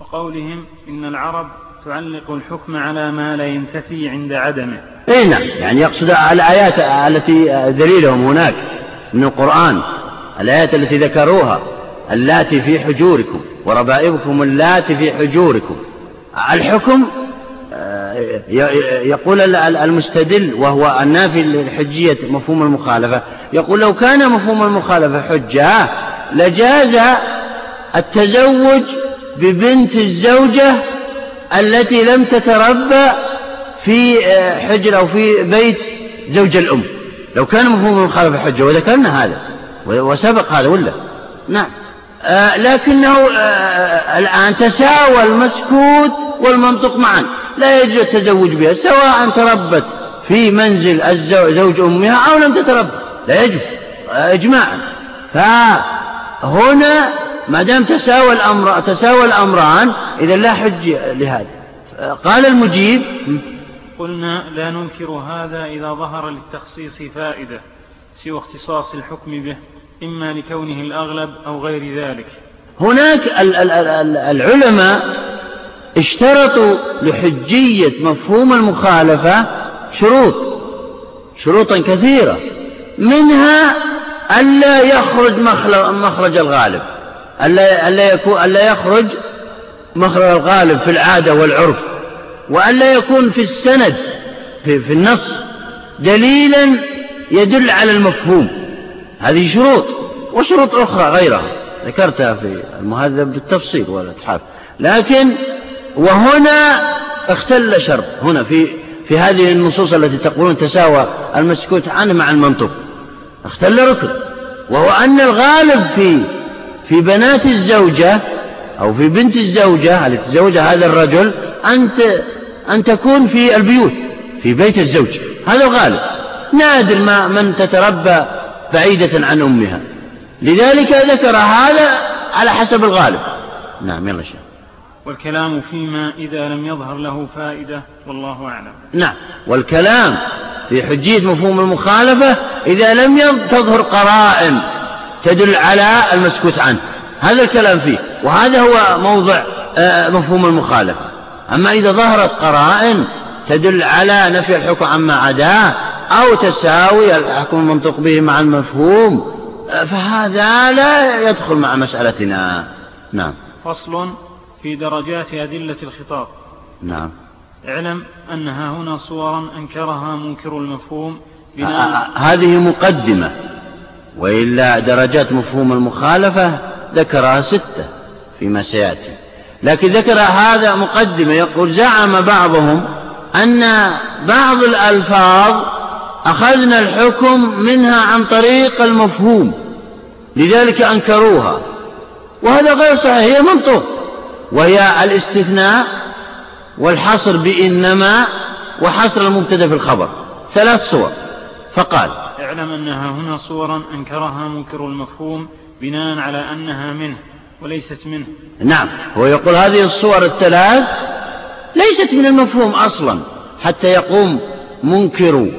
وقولهم إن العرب تعلق الحكم على ما لا ينتفي عند عدمه. اي نعم يعني يقصد الآيات التي دليلهم هناك من القرآن الآيات التي ذكروها اللاتي في حجوركم وربائبكم اللاتي في حجوركم. الحكم آه، يقول المستدل وهو النافي للحجية مفهوم المخالفة. يقول لو كان مفهوم المخالفة حجة لجاز التزوج ببنت الزوجة التي لم تتربى في آه، حجر أو في بيت زوج الأم. لو كان مفهوم المخالفة حجة وذكرنا هذا وسبق هذا ولا؟ نعم. آه لكنه آه الآن تساوى المسكوت والمنطق معا. لا يجوز التزوج بها سواء تربت في منزل زوج أمها أو لم تتربى. لا يجوز آه إجماعا. فهنا ما دام تساوى الأمر تساوى الأمران إذا لا حج لهذا. قال المجيب قلنا لا ننكر هذا إذا ظهر للتخصيص فائدة سوى اختصاص الحكم به إما لكونه الأغلب أو غير ذلك. هناك العلماء اشترطوا لحجية مفهوم المخالفة شروط شروطا كثيرة منها ألا يخرج مخرج الغالب. ألا, ألا, يكون ألا يخرج مخرج الغالب في العادة والعرف وألا يكون في السند في, في النص دليلا يدل على المفهوم. هذه شروط وشروط أخرى غيرها. ذكرتها في المهذب بالتفصيل والإتحاف لكن وهنا اختل شرط. هنا في في هذه النصوص التي تقولون تساوى المسكوت عنه مع المنطق اختل ركن. وهو أن الغالب في في بنات الزوجة أو في بنت الزوجة التي تزوجها هذا الرجل؟ أن أن تكون في البيوت في بيت الزوج. هذا الغالب. نادر ما من تتربى بعيدة عن أمها. لذلك ذكر هذا على حسب الغالب. نعم يلا شيخ. والكلام فيما إذا لم يظهر له فائدة والله أعلم. نعم. والكلام في حجية مفهوم المخالفة إذا لم تظهر قرائن تدل على المسكوت عنه. هذا الكلام فيه. وهذا هو موضع آه، مفهوم المخالفة. أما إذا ظهرت قرائن تدل على نفي الحكم عما عداه أو تساوي الحكم المنطق به مع المفهوم آه، فهذا لا يدخل مع مسألتنا. نعم. فصل في درجات أدلة الخطاب. نعم. اعلم أنها هنا صورا أنكرها منكر المفهوم. بناء هذه مقدمة. وإلا درجات مفهوم المخالفة ذكرها ستة فيما سيأتي. لكن ذكر هذا مقدمة يقول زعم بعضهم أن بعض الألفاظ أخذنا الحكم منها عن طريق المفهوم لذلك أنكروها. وهذا غير صحيح هي منطق وهي الاستثناء والحصر بإنما وحصر المبتدأ في الخبر. ثلاث صور. فقال اعلم أنها هنا صورا أنكرها منكر المفهوم بناء على أنها منه وليست منه. نعم هو يقول هذه الصور الثلاث ليست من المفهوم أصلا حتى يقوم منكر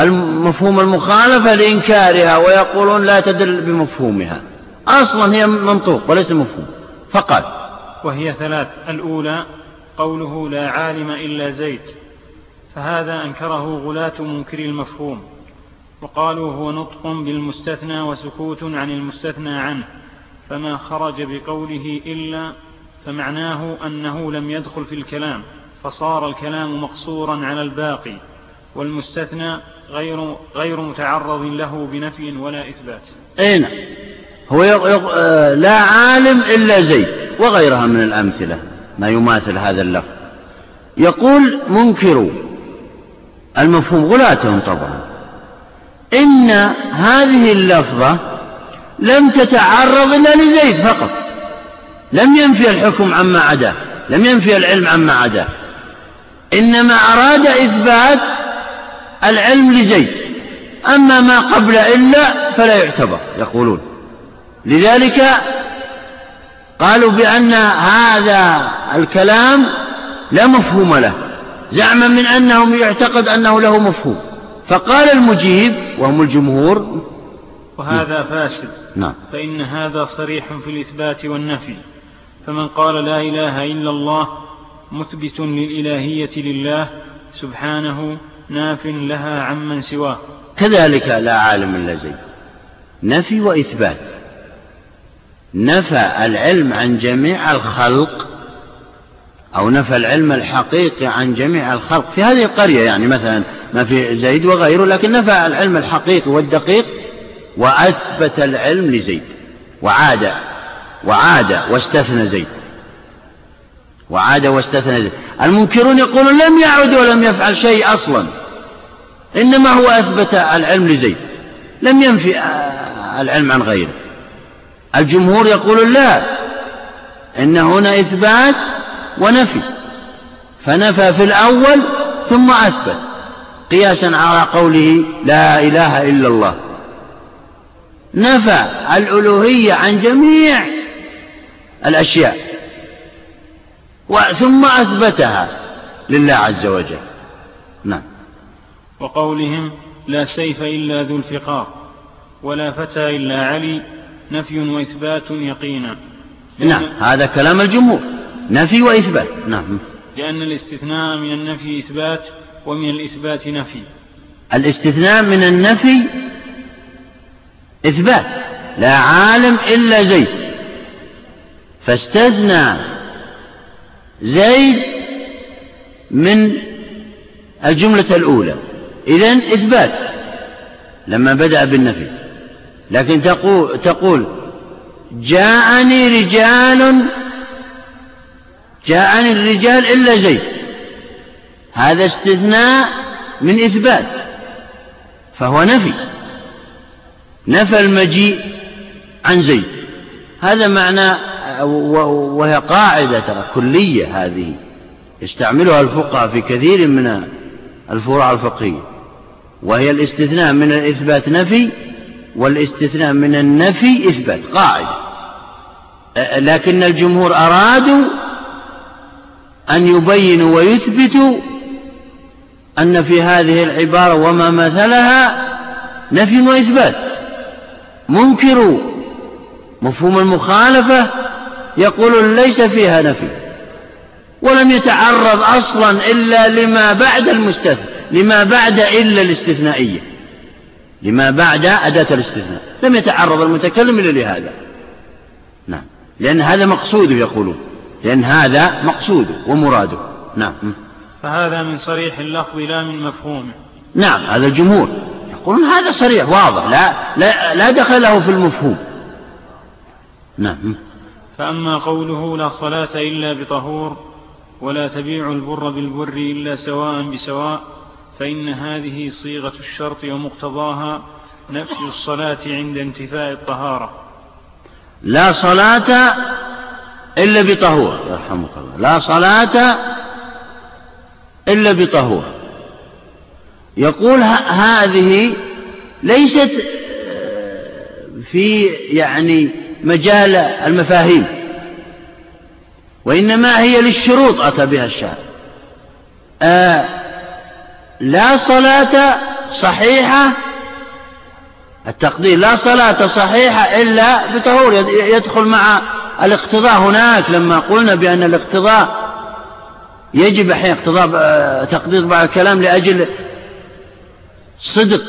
المفهوم المخالفة لإنكارها ويقولون لا تدل بمفهومها. أصلا هي منطوق وليس مفهوم. فقال وهي ثلاث الأولى قوله لا عالم إلا زيد فهذا أنكره غلاة منكر المفهوم. وقالوا هو نطق بالمستثنى وسكوت عن المستثنى عنه فما خرج بقوله إلا فمعناه أنه لم يدخل في الكلام فصار الكلام مقصورا على الباقي والمستثنى غير غير متعرض له بنفي ولا إثبات. أين نعم. هو يق... يق... آه، لا عالم إلا زيد وغيرها من الأمثلة ما يماثل هذا اللفظ. يقول منكر المفهوم غلاتهم طبعا. إن هذه اللفظة لم تتعرض إلا لزيد فقط. لم ينفي الحكم عما عداه لم ينفي العلم عما عداه إنما أراد إثبات العلم لزيد. أما ما قبل إلا فلا يعتبر يقولون. لذلك قالوا بأن هذا الكلام لا مفهوم له. زعما من أنهم يعتقد أنه له مفهوم. فقال المجيب وهم الجمهور وهذا فاسد. نعم. فإن هذا صريح في الإثبات والنفي. فمن قال لا إله إلا الله مثبت للإلهية لله سبحانه ناف لها عمن سواه. كذلك لا عالم إلا نفي وإثبات. نفى العلم عن جميع الخلق أو نفى العلم الحقيقي عن جميع الخلق. في هذه القرية يعني مثلا ما في زيد وغيره لكن نفى العلم الحقيقي والدقيق وأثبت العلم لزيد وعاد وعاد واستثنى زيد وعاد واستثنى زيد. المنكرون يقولون لم يعد ولم يفعل شيء أصلا إنما هو أثبت العلم لزيد لم ينفي العلم عن غيره. الجمهور يقول لا إن هنا إثبات ونفي فنفى في الأول ثم أثبت. قياسا على قوله لا إله إلا الله. نفى الألوهية عن جميع الأشياء ثم أثبتها لله عز وجل. نعم. وقولهم لا سيف إلا ذو الفقار ولا فتى إلا علي نفي وإثبات يقينا. نعم هذا كلام الجمهور نفي وإثبات. نعم. لأن الاستثناء من النفي إثبات ومن الإثبات نفي. الاستثناء من النفي إثبات لا عالم إلا زيد. فاستثنى زيد من الجملة الأولى. إذا إثبات لما بدأ بالنفي. لكن تقول, تقول جاءني رجال جاءني الرجال إلا زيد. هذا استثناء من إثبات فهو نفي نفى المجيء عن زيد. هذا معنى وهي قاعدة ترى كلية هذه يستعملها الفقهاء في كثير من الفروع الفقهية. وهي الاستثناء من الإثبات نفي والاستثناء من النفي إثبات قاعدة. لكن الجمهور أرادوا أن يبينوا ويثبتوا أن في هذه العبارة وما مثلها نفي وإثبات. منكروا مفهوم المخالفة يقول ليس فيها نفي ولم يتعرض أصلا إلا لما بعد المستثنى لما بعد إلا الاستثنائية لما بعد أداة الاستثناء. لم يتعرض المتكلم إلا لهذا. نعم. لأن هذا مقصوده يقولون. لأن هذا مقصوده ومراده. نعم. فهذا من صريح اللفظ لا من مفهومه. نعم هذا الجمهور يقولون هذا صريح واضح لا, لا, لا دخل له في المفهوم. نعم. فأما قوله لا صلاة إلا بطهور ولا تبيع البر بالبر إلا سواء بسواء فإن هذه صيغة الشرط ومقتضاها نفي الصلاة عند انتفاء الطهارة. لا صلاة إلا بطهور يرحمك الله. لا صلاة إلا بطهور. يقول هذه ليست في يعني مجال المفاهيم وإنما هي للشروط أتى بها الشارع آه لا صلاة صحيحة التقدير لا صلاة صحيحة إلا بطهور. يدخل مع الاقتضاء هناك لما قلنا بأن الاقتضاء يجب أحيانا اقتضاء آه، تقدير بعض الكلام لأجل صدق.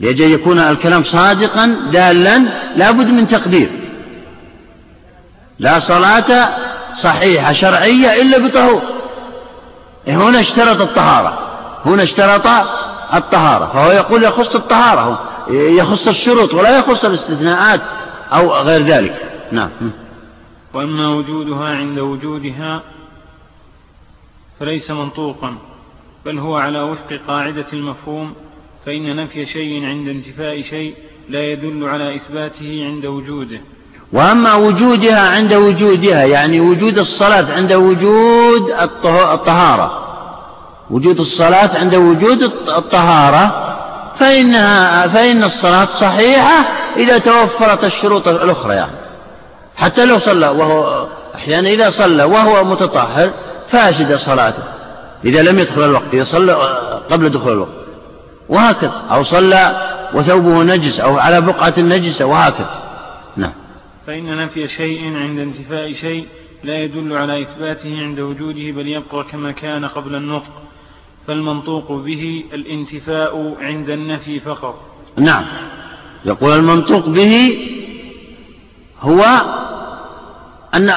لأجل يكون الكلام صادقا دالا لا بد من تقدير. لا صلاة صحيحة شرعية إلا بطهور. هنا اشترط الطهارة. هنا اشترط الطهارة. فهو يقول يخص الطهارة يخص الشروط ولا يخص الاستثناءات أو غير ذلك. نعم. وأما وجودها عند وجودها فليس منطوقا بل هو على وفق قاعدة المفهوم فإن نفي شيء عند انتفاء شيء لا يدل على إثباته عند وجوده. وأما وجودها عند وجودها يعني وجود الصلاة عند وجود الطهارة. وجود الصلاة عند وجود الطهارة فإنها فإن الصلاة صحيحة إذا توفرت الشروط الأخرى يعني. حتى لو صلى وهو أحيانا إذا صلى وهو متطهر فاسد صلاته. إذا لم يدخل الوقت إذا صلى قبل دخول الوقت. وهكذا. أو صلى وثوبه نجس أو على بقعة نجسة وهكذا. نعم. فإن نفي شيء عند انتفاء شيء لا يدل على إثباته عند وجوده بل يبقى كما كان قبل النطق. فالمنطوق به الانتفاء عند النفي فقط. نعم. يقول المنطوق به هو أن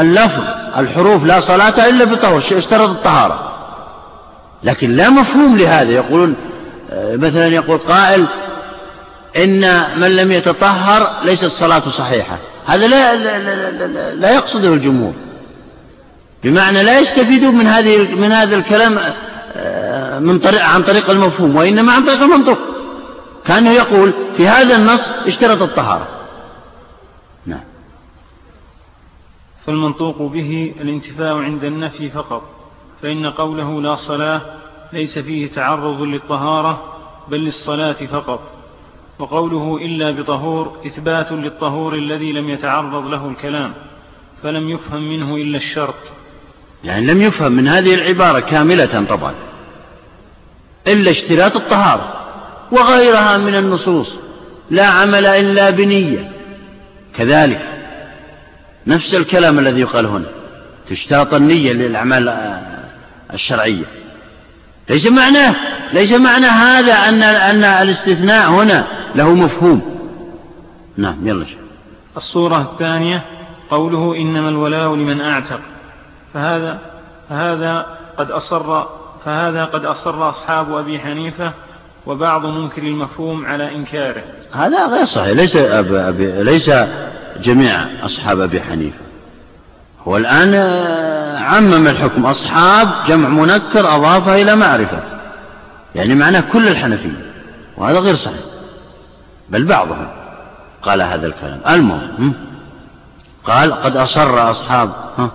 اللفظ الحروف لا صلاة إلا بطهور اشترط الطهارة. لكن لا مفهوم لهذا. يقولون آه، مثلا يقول قائل إن من لم يتطهر ليست الصلاة صحيحة. هذا لا, لا, لا, لا, لا يقصده الجمهور. بمعنى لا يستفيدون من هذه من هذا الكلام آه، من طريق عن طريق المفهوم وإنما عن طريق المنطق. كأنه يقول في هذا النص اشترط الطهارة. فالمنطوق به الانتفاء عند النفي فقط فإن قوله لا صلاة ليس فيه تعرض للطهارة بل للصلاة فقط. وقوله إلا بطهور إثبات للطهور الذي لم يتعرض له الكلام فلم يفهم منه إلا الشرط. يعني لم يفهم من هذه العبارة كاملة طبعا إلا اشتراط الطهارة وغيرها من النصوص لا عمل إلا بنية. كذلك نفس الكلام الذي يقال هنا. تشترط النية للأعمال الشرعية. ليس معناه ليس معنى هذا أن أن الاستثناء هنا له مفهوم. نعم يلا شيخ. الصورة الثانية قوله إنما الولاء لمن أعتق. فهذا فهذا قد أصر فهذا قد أصر أصحاب أبي حنيفة وبعض منكر المفهوم على إنكاره. هذا غير صحيح. ليس أبي ليس جميع أصحاب أبي حنيفة. هو الآن عمم الحكم. أصحاب جمع منكر أضافه إلى معرفة. يعني معناه كل الحنفية. وهذا غير صحيح. بل بعضهم قال هذا الكلام. المهم قال قد أصر أصحاب ها؟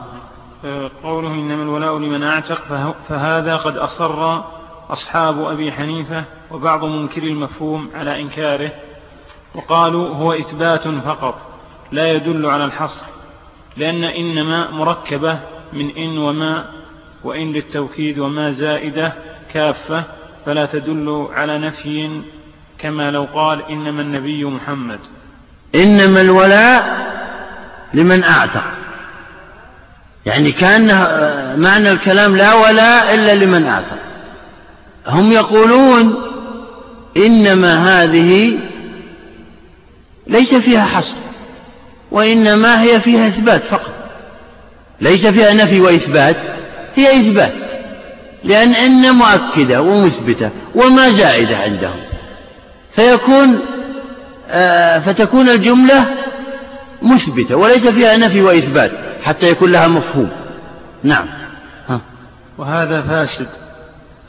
قوله إنما الولاء لمن أعتق فهذا قد أصر أصحاب أبي حنيفة وبعض منكر المفهوم على إنكاره. وقالوا هو إثبات فقط. لا يدل على الحصر لأن إنما مركبة من إن وما وإن للتوكيد وما زائدة كافة فلا تدل على نفي كما لو قال إنما النبي محمد. إنما الولاء لمن أعتق. يعني كأن معنى الكلام لا ولاء إلا لمن أعتق. هم يقولون إنما هذه ليس فيها حصر. وإنما هي فيها إثبات فقط. ليس فيها نفي وإثبات هي إثبات. لأن إن مؤكدة ومثبتة وما زائدة عندهم. فيكون آه فتكون الجملة مثبتة وليس فيها نفي وإثبات حتى يكون لها مفهوم. نعم. ها. وهذا فاسد.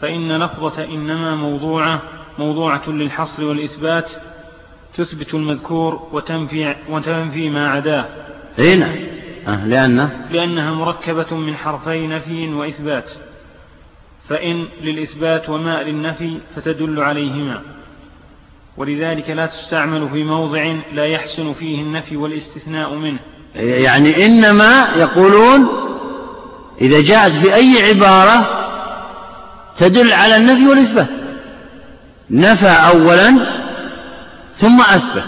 فإن لفظة إنما موضوعة موضوعة للحصر والإثبات تثبت المذكور وتنفي, وتنفي ما عداه. إي نعم. أه لأن لأنها مركبة من حرفي نفي وإثبات. فإن للإثبات وما للنفي فتدل عليهما. ولذلك لا تستعمل في موضع لا يحسن فيه النفي والاستثناء منه. يعني إنما يقولون إذا جاءت في أي عبارة تدل على النفي والإثبات. نفى أولا ثم أثبت.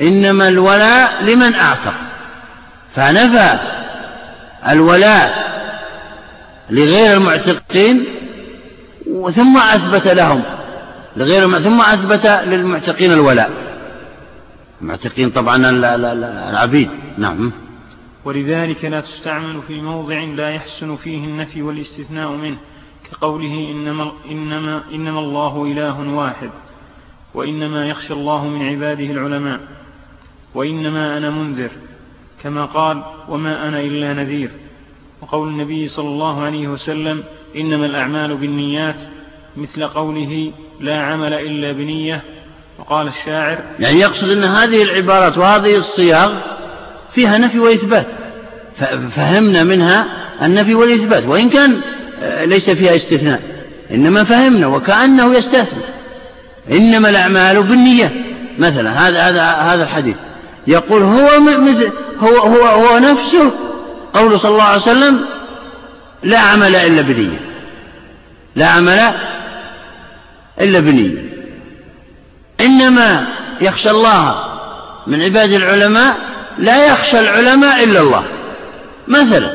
إنما الولاء لمن أعتق. فنفى الولاء لغير المعتقين ثم أثبت لهم. لغير ثم أثبت للمعتقين الولاء. المعتقين طبعا العبيد. نعم. ولذلك لا تستعمل في موضع لا يحسن فيه النفي والاستثناء منه كقوله إنما, إنما, إنما الله إله واحد. وإنما يخشى الله من عباده العلماء وإنما أنا منذر كما قال وما أنا إلا نذير. وقول النبي صلى الله عليه وسلم إنما الأعمال بالنيات مثل قوله لا عمل إلا بنية. وقال الشاعر يعني يقصد أن هذه العبارات وهذه الصياغ فيها نفي وإثبات. فهمنا منها النفي والإثبات وإن كان آه، ليس فيها استثناء إنما فهمنا وكأنه يستثني إنما الأعمال بالنية. مثلا هذا هذا هذا الحديث. يقول هو مثل هو هو هو نفسه قول صلى الله عليه وسلم لا عمل إلا بنية. لا عمل إلا بنية. إنما يخشى الله من عباد العلماء لا يخشى العلماء إلا الله. مثلا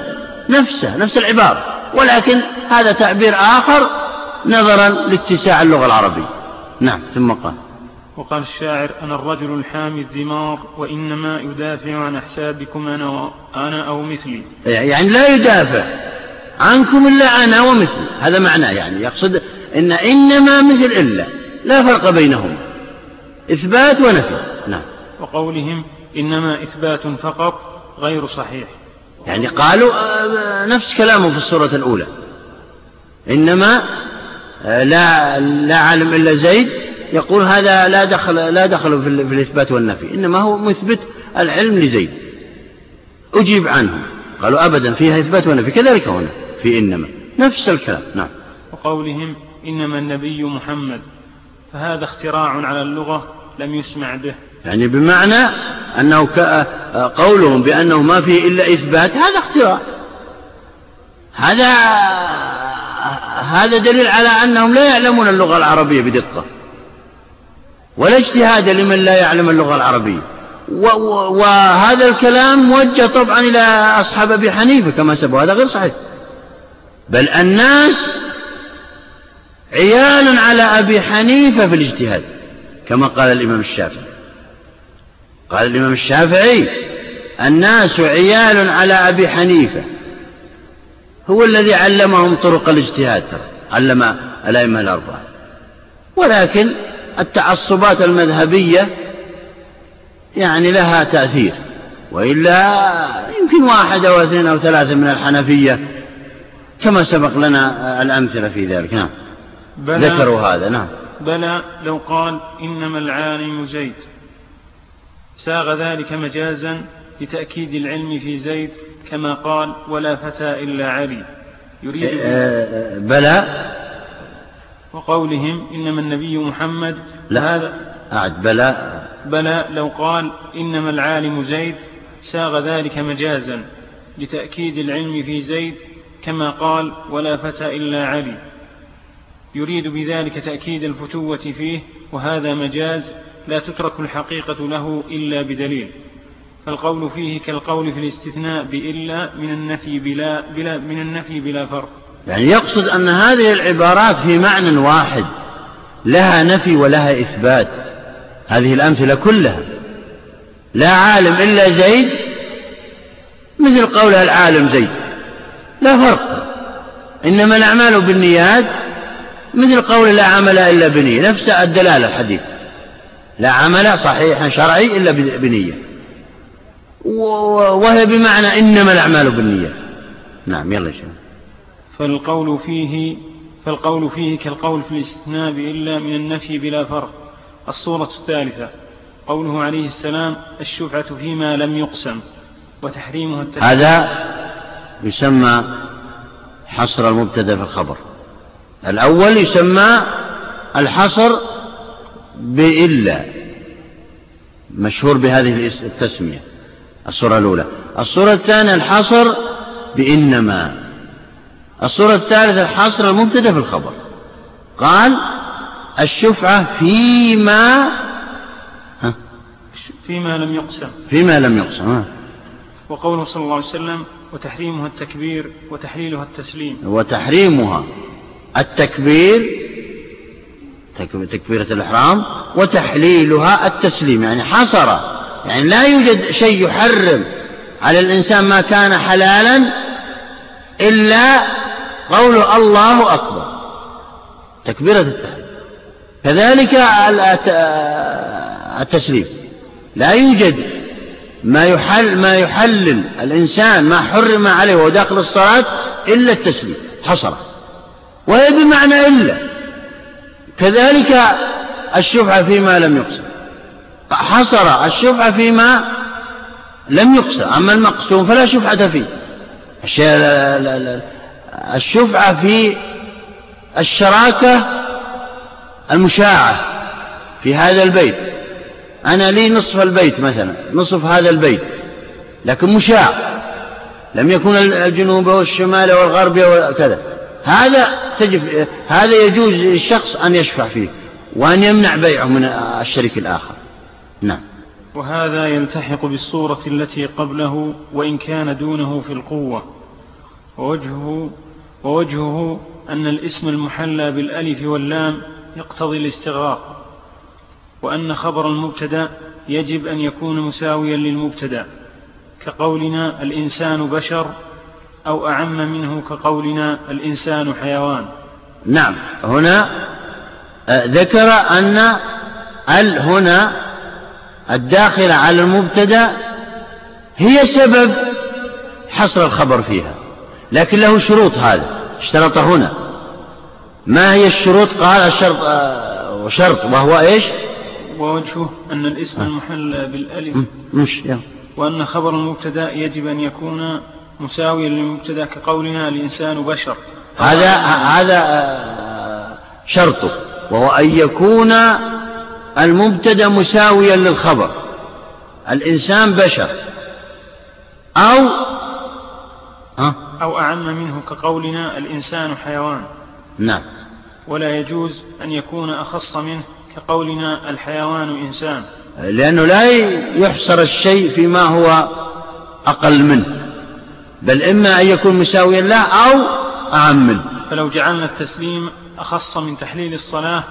نفسه نفس العبارة. ولكن هذا تعبير آخر نظرا لاتساع اللغة العربية. نعم ثم قال. وقال الشاعر أنا الرجل الحامي الذمار وإنما يدافع عن أحسابكم أنا, أنا أو مثلي. يعني لا يدافع عنكم إلا أنا ومثلي. هذا معناه يعني يقصد إن إنما مثل إلا لا فرق بينهما. إثبات ونفي. نعم. وقولهم إنما إثبات فقط غير صحيح. يعني قالوا آه، نفس كلامه في السورة الأولى. إنما لا لا عالم إلا زيد يقول هذا لا دخل لا دخل في الإثبات والنفي إنما هو مثبت العلم لزيد. أجيب عنه. قالوا أبدا فيها إثبات ونفي كذلك هنا في إنما. نفس الكلام نعم. وقولهم إنما النبي محمد فهذا اختراع على اللغة لم يسمع به. يعني بمعنى أنه قولهم بأنه ما فيه إلا إثبات هذا اختراع. هذا هذا دليل على أنهم لا يعلمون اللغة العربية بدقة ولا اجتهاد لمن لا يعلم اللغة العربية. وهذا الكلام موجه طبعا إلى أصحاب أبي حنيفة كما سبق هذا غير صحيح. بل الناس عيال على أبي حنيفة في الاجتهاد كما قال الإمام الشافعي. قال الإمام الشافعي الناس عيال على أبي حنيفة. هو الذي علمهم طرق الاجتهاد علم الأئمة الأربعة. ولكن التعصبات المذهبية يعني لها تأثير. وإلا يمكن واحد أو اثنين أو ثلاثة من الحنفية كما سبق لنا الأمثلة في ذلك. نعم. ذكروا هذا نعم. بلى لو قال إنما العالم زيد. ساغ ذلك مجازا لتأكيد العلم في زيد كما قال ولا فتى إلا علي. يريد إيه، آه، بلى. وقولهم إنما النبي محمد. لا. هذا أعد بلى. بلى لو قال إنما العالم زيد. ساغ ذلك مجازا لتأكيد العلم في زيد كما قال ولا فتى إلا علي. يريد بذلك تأكيد الفتوة فيه وهذا مجاز لا تترك الحقيقة له إلا بدليل. فالقول فيه كالقول في الاستثناء بإلا من النفي بلا, بلا من النفي بلا فرق. يعني يقصد أن هذه العبارات في معنى واحد لها نفي ولها إثبات. هذه الأمثلة كلها. لا عالم إلا زيد مثل قولها العالم زيد. لا فرق. إنما الأعمال بالنيات مثل قول لا عمل إلا بنية. نفس الدلالة الحديث. لا عمل صحيحا شرعي إلا بنية. وهي بمعنى إنما الأعمال بالنية. نعم يلا شيخ. فالقول فيه فالقول فيه كالقول في الاستثناء إلا من النفي بلا فرق. الصورة الثالثة قوله عليه السلام الشفعة فيما لم يقسم وتحريمها التحريم. هذا يسمى حصر المبتدأ في الخبر. الأول يسمى الحصر بإلا مشهور بهذه التسمية. الصورة الأولى. الصورة الثانية الحصر بإنما. الصورة الثالثة الحصر المبتدأ في الخبر. قال الشفعة فيما ها؟ فيما لم يقسم. فيما لم يقسم ها. وقوله صلى الله عليه وسلم وتحريمها التكبير وتحليلها التسليم. وتحريمها التكبير تكبيرة الإحرام وتحليلها التسليم. يعني حصر يعني لا يوجد شيء يحرم على الإنسان ما كان حلالا إلا قول الله أكبر تكبيرة التحريم. كذلك التسليم لا يوجد ما يحل ما يحلل الإنسان ما حرم عليه وهو داخل الصلاة إلا التسليم حصره وهي بمعنى إلا. كذلك الشفعة فيما لم يقسم حصر الشفعة فيما لم يقسم أما المقسوم فلا شفعة فيه. الشفعة في الشراكة المشاعة في هذا البيت. أنا لي نصف البيت مثلا نصف هذا البيت لكن مشاع. لم يكن الجنوب والشمال والغرب وكذا. هذا تجب هذا يجوز للشخص أن يشفع فيه وأن يمنع بيعه من الشريك الآخر. نعم. وهذا يلتحق بالصورة التي قبله وإن كان دونه في القوة. ووجهه, ووجهه أن الاسم المحلى بالألف واللام يقتضي الاستغراق وأن خبر المبتدأ يجب أن يكون مساويا للمبتدأ كقولنا الإنسان بشر أو أعم منه كقولنا الإنسان حيوان. نعم. هنا آه، ذكر أن ال هنا الداخلة على المبتدأ هي سبب حصر الخبر فيها لكن له شروط هذا اشترط هنا. ما هي الشروط؟ قال الشرط آه، وشرط وهو إيش؟ ووجهه أن الاسم آه. المحل بالألف مش وأن خبر المبتدأ يجب أن يكون مساويا للمبتدأ كقولنا الإنسان بشر. هذا هذا آه، شرطه وهو أن يكون المبتدأ مساويا للخبر. الإنسان بشر. أه؟ أو أعم منه كقولنا الإنسان حيوان. نعم. ولا يجوز أن يكون أخص منه كقولنا الحيوان إنسان. لأنه لا يحصر الشيء فيما هو أقل منه. بل إما أن يكون مساويا له أو أعم منه. فلو جعلنا التسليم أخص من تحليل الصلاة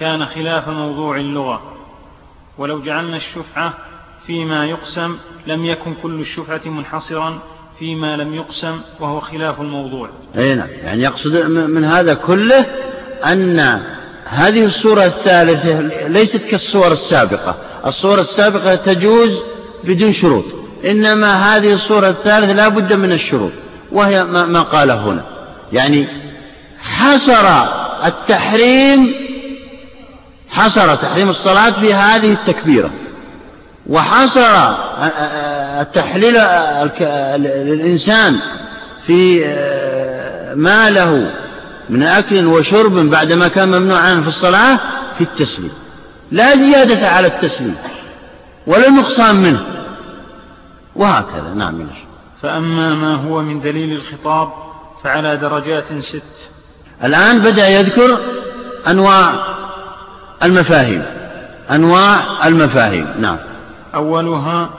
كان خلاف موضوع اللغة. ولو جعلنا الشفعة فيما يقسم لم يكن كل الشفعة منحصرا فيما لم يقسم وهو خلاف الموضوع. أي نعم. يعني يقصد من هذا كله أن هذه الصورة الثالثة ليست كالصور السابقة. الصورة السابقة تجوز بدون شروط. إنما هذه الصورة الثالثة لا بد من الشروط وهي ما قاله هنا. يعني حصر التحريم حصر تحريم الصلاة في هذه التكبيرة. وحصر التحليل للإنسان في ما له من أكل وشرب بعدما كان ممنوعا في الصلاة في التسليم. لا زيادة على التسليم ولا نقصان منه. وهكذا نعم فأما ما هو من دليل الخطاب فعلى درجات ست. الآن بدأ يذكر أنواع المفاهيم. أنواع المفاهيم. نعم. أولها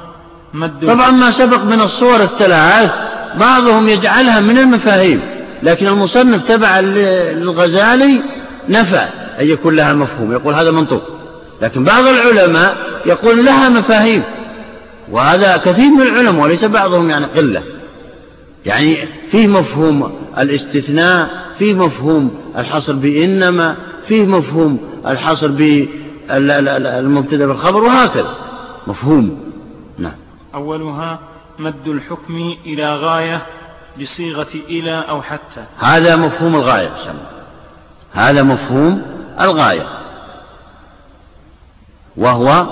مد طبعا ما سبق من الصور الثلاث بعضهم يجعلها من المفاهيم لكن المصنف تبع للغزالي نفى أن يكون لها مفهوم يقول هذا منطوق. لكن بعض العلماء يقول لها مفاهيم وهذا كثير من العلماء وليس بعضهم يعني قلة. يعني فيه مفهوم الاستثناء فيه مفهوم الحصر بإنما فيه مفهوم الحصر بالمبتدا بالخبر وهكذا. مفهوم. نعم. أولها مد الحكم إلى غاية بصيغة إلى أو حتى. هذا مفهوم الغاية. سمع. هذا مفهوم الغاية. وهو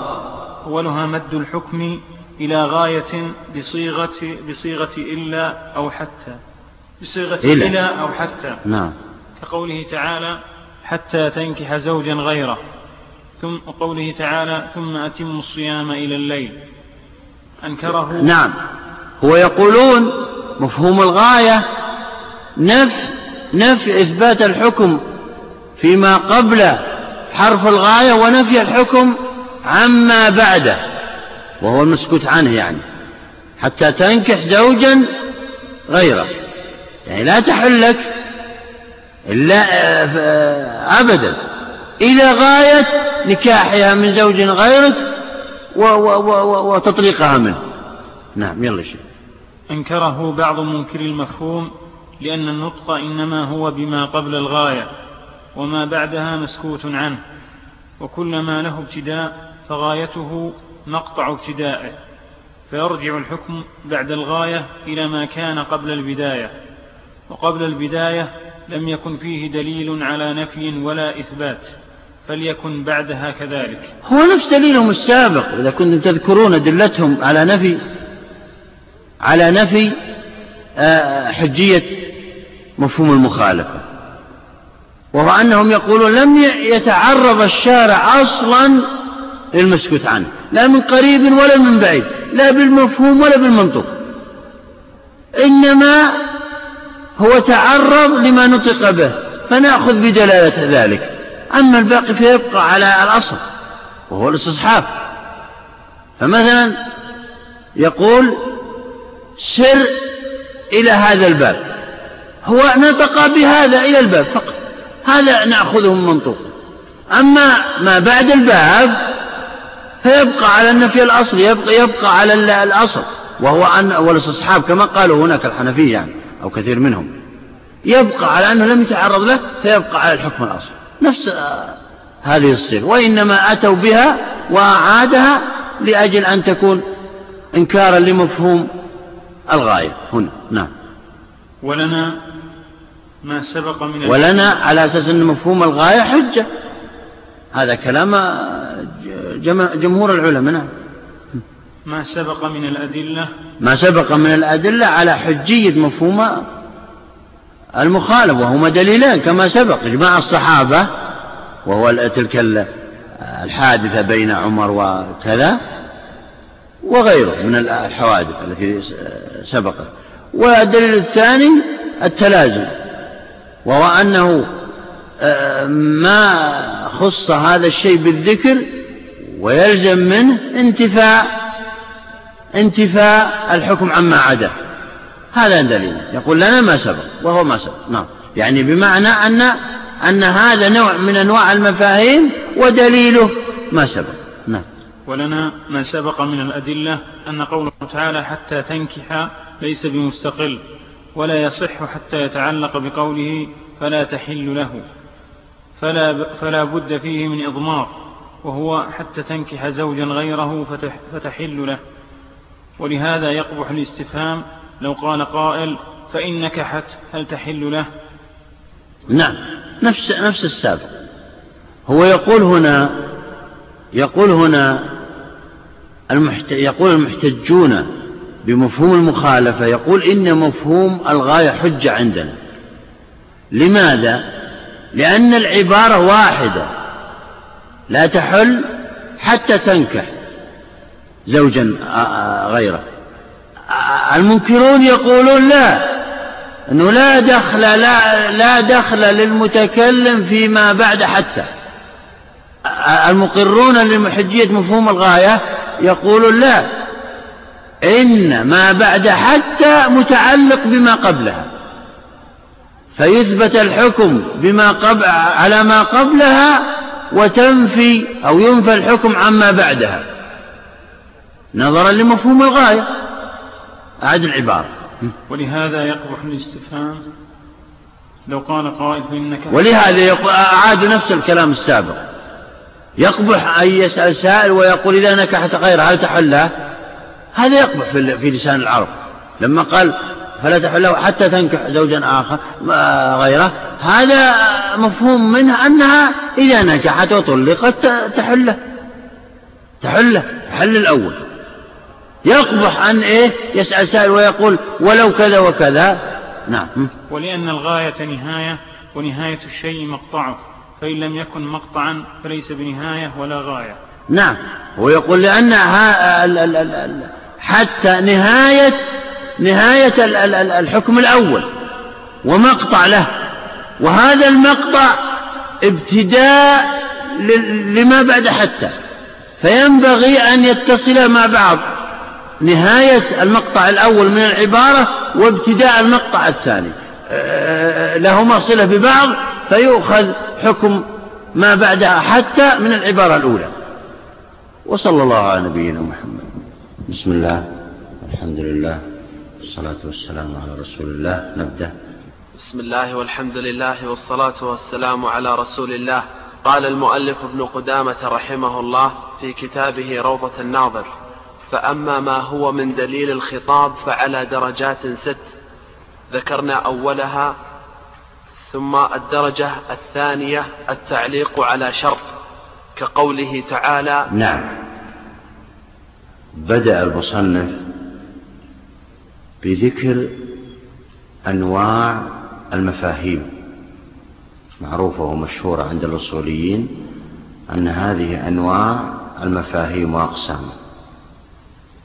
أولها مد الحكم إلى غاية بصيغة بصيغة إلا أو حتى. بصيغة إلى, إلى أو حتى. نعم. كقوله تعالى حتى تنكح زوجا غيره. ثم قوله تعالى ثم أتم الصيام إلى الليل. أنكره. نعم. هو يقولون مفهوم الغاية نفي نفي إثبات الحكم فيما قبل حرف الغاية ونفي الحكم عما بعده وهو المسكوت عنه يعني حتى تنكح زوجا غيره. يعني لا تحل لك آه، أبدا. إلى غاية نكاحها من زوج غيرك وتطليقها منه. نعم يلا شيء أنكره بعض منكر المفهوم لأن النطق إنما هو بما قبل الغاية وما بعدها مسكوت عنه. وكل ما له ابتداء فغايته مقطع ابتدائه فيرجع الحكم بعد الغاية إلى ما كان قبل البداية. وقبل البداية لم يكن فيه دليل على نفي ولا إثبات فليكن بعدها كذلك. هو نفس دليلهم السابق إذا كنتم تذكرون دلتهم على نفي على نفي آه، حجية مفهوم المخالفة. وهو أنهم يقولون لم يتعرض الشارع أصلا للمسكوت عنه لا من قريب ولا من بعيد لا بالمفهوم ولا بالمنطق. إنما هو تعرض لما نطق به فنأخذ بدلالة ذلك. أما الباقي فيبقى على الأصل وهو الاستصحاب. فمثلا يقول سر إلى هذا الباب. هو نطق بهذا إلى الباب فقط هذا نأخذه من منطوق. أما ما بعد الباب فيبقى على النفي الأصلي يبقى, يبقى على الأصل وهو أن والاستصحاب كما قالوا هناك الحنفية يعني. أو كثير منهم يبقى على أنه لم يتعرض له فيبقى على الحكم الأصلي نفس آه، هذه الصيغة وإنما أتوا بها وأعادها لأجل أن تكون إنكارا لمفهوم الغاية. هنا نعم. ولنا ما سبق من ولنا على أساس أن مفهوم الغاية حجة. هذا كلام جمهور العلماء نعم. ما سبق من الأدلة؟ ما سبق من الأدلة على حجية مفهوم المخالف وهما دليلان كما سبق. إجماع الصحابة وهو تلك الحادثة بين عمر وكذا وغيره من الحوادث التي سبقت. والدليل الثاني التلازم وهو أنه آه، ما خص هذا الشيء بالذكر ويلزم منه انتفاء انتفاء الحكم عما عداه هذا دليل. يقول لنا ما سبق وهو ما سبق. نعم. يعني بمعنى أن أن هذا نوع من أنواع المفاهيم ودليله ما سبق. نعم. ولنا ما سبق من الأدلة أن قوله تعالى حتى تنكح ليس بمستقل ولا يصح حتى يتعلق بقوله فلا تحل له. فلا, فلا بد فيه من إضمار وهو حتى تنكح زوجا غيره فتحل له. ولهذا يقبح الاستفهام لو قال قائل فإن نكحت هل تحل له؟ نعم نفس, نفس السابق. هو يقول هنا يقول هنا المحت... يقول المحتجون بمفهوم المخالفة يقول إن مفهوم الغاية حجة عندنا. لماذا؟ لأن العبارة واحدة. لا تحل حتى تنكح. زوجا غيره. المنكرون يقولون لا أنه لا دخل لا, لا دخل للمتكلم فيما بعد حتى. المقرون لمحجية مفهوم الغاية يقولون لا إن ما بعد حتى متعلق بما قبلها. فيثبت الحكم بما قبل على ما قبلها وتنفي أو ينفى الحكم عما بعدها. نظرا لمفهوم الغاية. أعد العبارة. ولهذا يقبح الاستفهام. لو قال قائل فإنك ولهذا أعاد نفس الكلام السابق. يقبح أن يسأل سائل ويقول إذا نكحت غيره هل تحلها هذا يقبح في لسان العرب. لما قال فلا تحل له حتى تنكح زوجا آخر غيره هذا مفهوم منها أنها إذا نكحت وطلقت تحله. تحله تحل الأول. يقبح أن إيه؟ يسأل سائل ويقول ولو كذا وكذا. نعم. ولأن الغاية نهاية ونهاية الشيء مقطعه فإن لم يكن مقطعا فليس بنهاية ولا غاية. نعم. هو يقول لأن حتى نهاية نهاية الحكم الأول ومقطع له. وهذا المقطع ابتداء لما بعد حتى. فينبغي أن يتصل مع بعض. نهاية المقطع الأول من العبارة وابتداء المقطع الثاني. لهما صلة ببعض فيؤخذ حكم ما بعدها حتى من العبارة الأولى. وصلى الله على نبينا محمد. بسم الله الحمد لله والصلاة والسلام على رسول الله. نبدأ. بسم الله والحمد لله والصلاة والسلام على رسول الله. قال المؤلف ابن قدامة رحمه الله في كتابه روضة الناظر. فأما ما هو من دليل الخطاب فعلى درجات ست. ذكرنا أولها ثم الدرجة الثانية التعليق على شرط كقوله تعالى نعم. بدأ المصنف بذكر أنواع المفاهيم. معروفة ومشهورة عند الأصوليين أن هذه أنواع المفاهيم وأقسام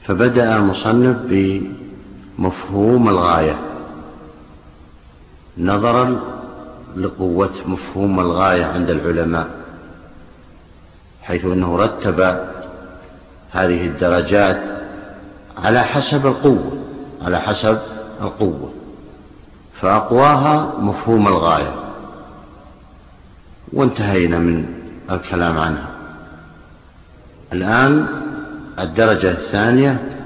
فبدأ المصنف بمفهوم الغاية. نظرا لقوة مفهوم الغاية عند العلماء حيث أنه رتب هذه الدرجات على حسب القوة على حسب القوة فأقواها مفهوم الغاية. وانتهينا من الكلام عنها. الآن الدرجة الثانية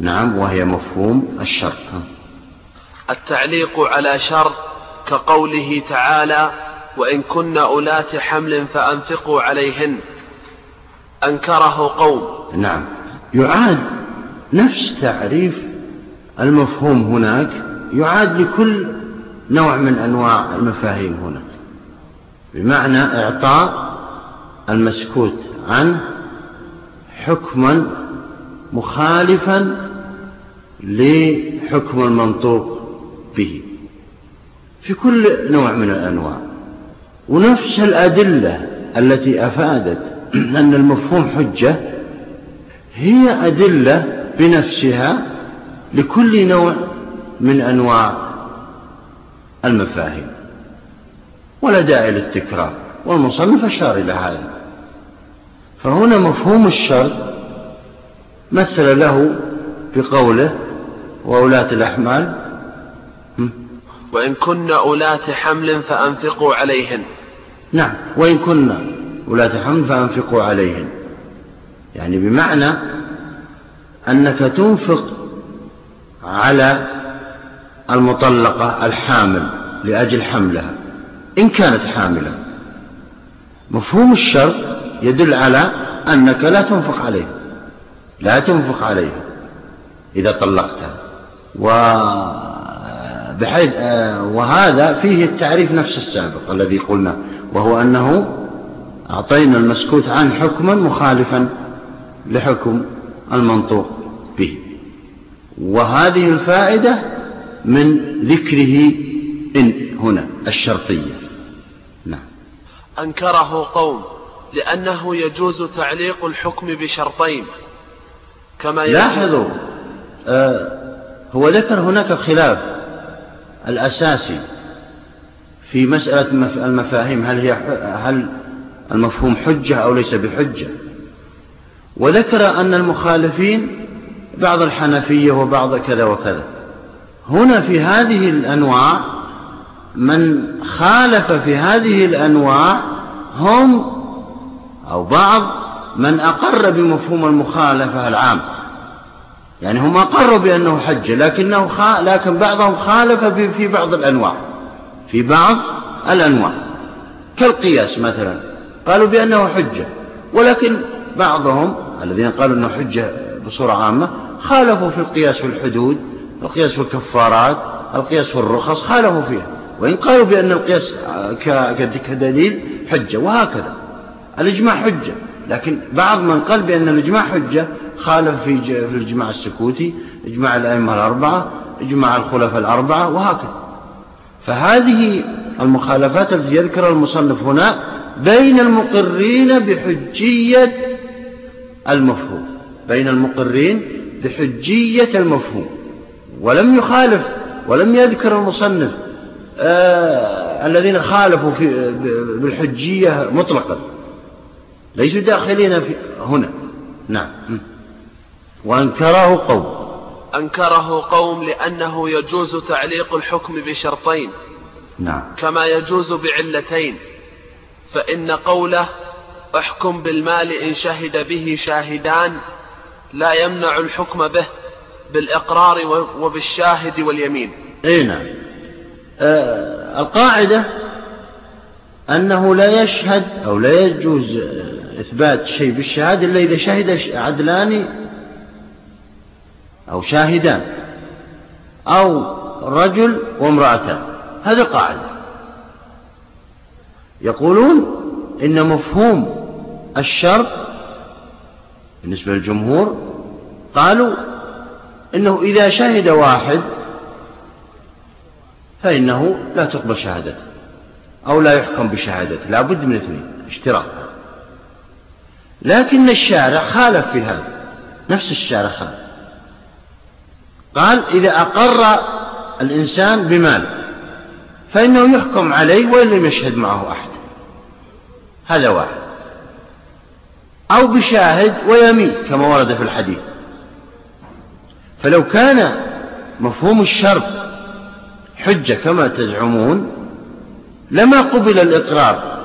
نعم وهي مفهوم الشرط. التعليق على شرط كقوله تعالى وإن كن أولات حمل فأنفقوا عليهن أنكره قوم. نعم. يعاد نفس تعريف المفهوم هناك يعاد لكل نوع من أنواع المفاهيم هنا بمعنى إعطاء المسكوت عنه حكما مخالفا لحكم المنطوق به. في كل نوع من الأنواع. ونفس الأدلة التي أفادت أن المفهوم حجة هي أدلة بنفسها لكل نوع من أنواع المفاهيم. ولا داعي للتكرار. والمصنف أشار إلى هذا. فهنا مفهوم الشرط مثل له بقوله وأولاة الأحمال. وإن كن أولاة حمل فأنفقوا عليهن. نعم وإن كن أولاة حمل فأنفقوا عليهن. يعني بمعنى أنك تنفق على المطلقة الحامل لأجل حملها إن كانت حاملة. مفهوم الشرط يدل على أنك لا تنفق عليها لا تنفق عليها إذا طلقتها وبحيث وهذا فيه التعريف نفس السابق الذي قلنا وهو أنه أعطينا المسكوت عن حكما مخالفا لحكم المنطوق به. وهذه الفائدة من ذكره إن هنا الشرطية. نعم. أنكره قوم. لأنه يجوز تعليق الحكم بشرطين. كما لاحظوا آه هو ذكر هناك الخلاف الأساسي في مسألة المفاهيم. هل هي هل المفهوم حجة أو ليس بحجة؟ وذكر أن المخالفين بعض الحنفية وبعض كذا وكذا. هنا في هذه الأنواع من خالف في هذه الأنواع هم أو بعض من أقر بمفهوم المخالفة العام. يعني هم أقروا بأنه حج لكنه خ... لكن بعضهم خالف في بعض الأنواع في بعض الأنواع. كالقياس مثلا قالوا بأنه حجة ولكن بعضهم الذين قالوا أنه حجة بصورة عامة خالفوا في القياس في الحدود القياس في الكفارات القياس في الرخص خالفوا فيها. وإن قالوا بأن القياس كدليل حجة وهكذا. الإجماع حجة. لكن بعض من قال بأن الإجماع حجة خالف في في الإجماع السكوتي إجماع الأئمة الأربعة إجماع الخلفاء الأربعة وهكذا. فهذه المخالفات التي يذكرها المصنف هنا بين المقرين بحجية المفهوم. بين المقرين بحجية المفهوم. ولم يخالف ولم يذكر المصنف آه الذين خالفوا في بالحجية مطلقا. ليسوا داخلين في هنا. نعم. وأنكره قوم. أنكره قوم لأنه يجوز تعليق الحكم بشرطين. نعم. كما يجوز بعلتين. فإن قوله احكم بالمال إن شهد به شاهدان لا يمنع الحكم به بالإقرار وبالشاهد واليمين. إي نعم. آه القاعدة أنه لا يشهد أو لا يجوز إثبات شيء بالشهادة إلا إذا شهد عدلان أو شاهدان أو رجل وامرأتان. هذه قاعدة. يقولون إن مفهوم الشرط بالنسبة للجمهور قالوا إنه إذا شهد واحد فإنه لا تقبل شهادته أو لا يحكم بشهادته. لا بد من اثنين اشتراك. لكن الشارع خالف في هذا نفس الشارع خالف. قال إذا أقر الإنسان بمال فإنه يحكم عليه وإن لم يشهد معه أحد. هذا واحد. أو بشاهد ويمين كما ورد في الحديث. فلو كان مفهوم الشرط حجة كما تزعمون لما قبل الإقرار.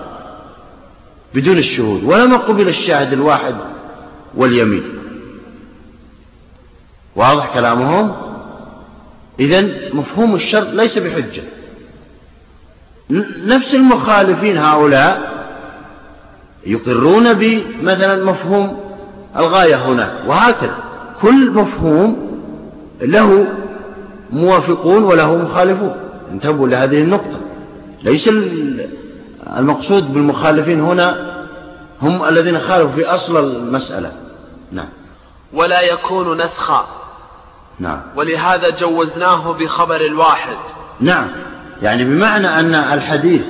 بدون الشهود ولما قبل الشاهد الواحد واليمين. واضح كلامهم؟ إذا مفهوم الشرط ليس بحجة. نفس المخالفين هؤلاء يقرون بمثلا مفهوم الغاية هناك وهكذا. كل مفهوم له موافقون وله مخالفون. انتبهوا لهذه النقطة. ليس المقصود بالمخالفين هنا هم الذين خالفوا في أصل المسألة. نعم. ولا يكون نسخا. نعم. ولهذا جوزناه بخبر الواحد نعم. يعني بمعنى أن الحديث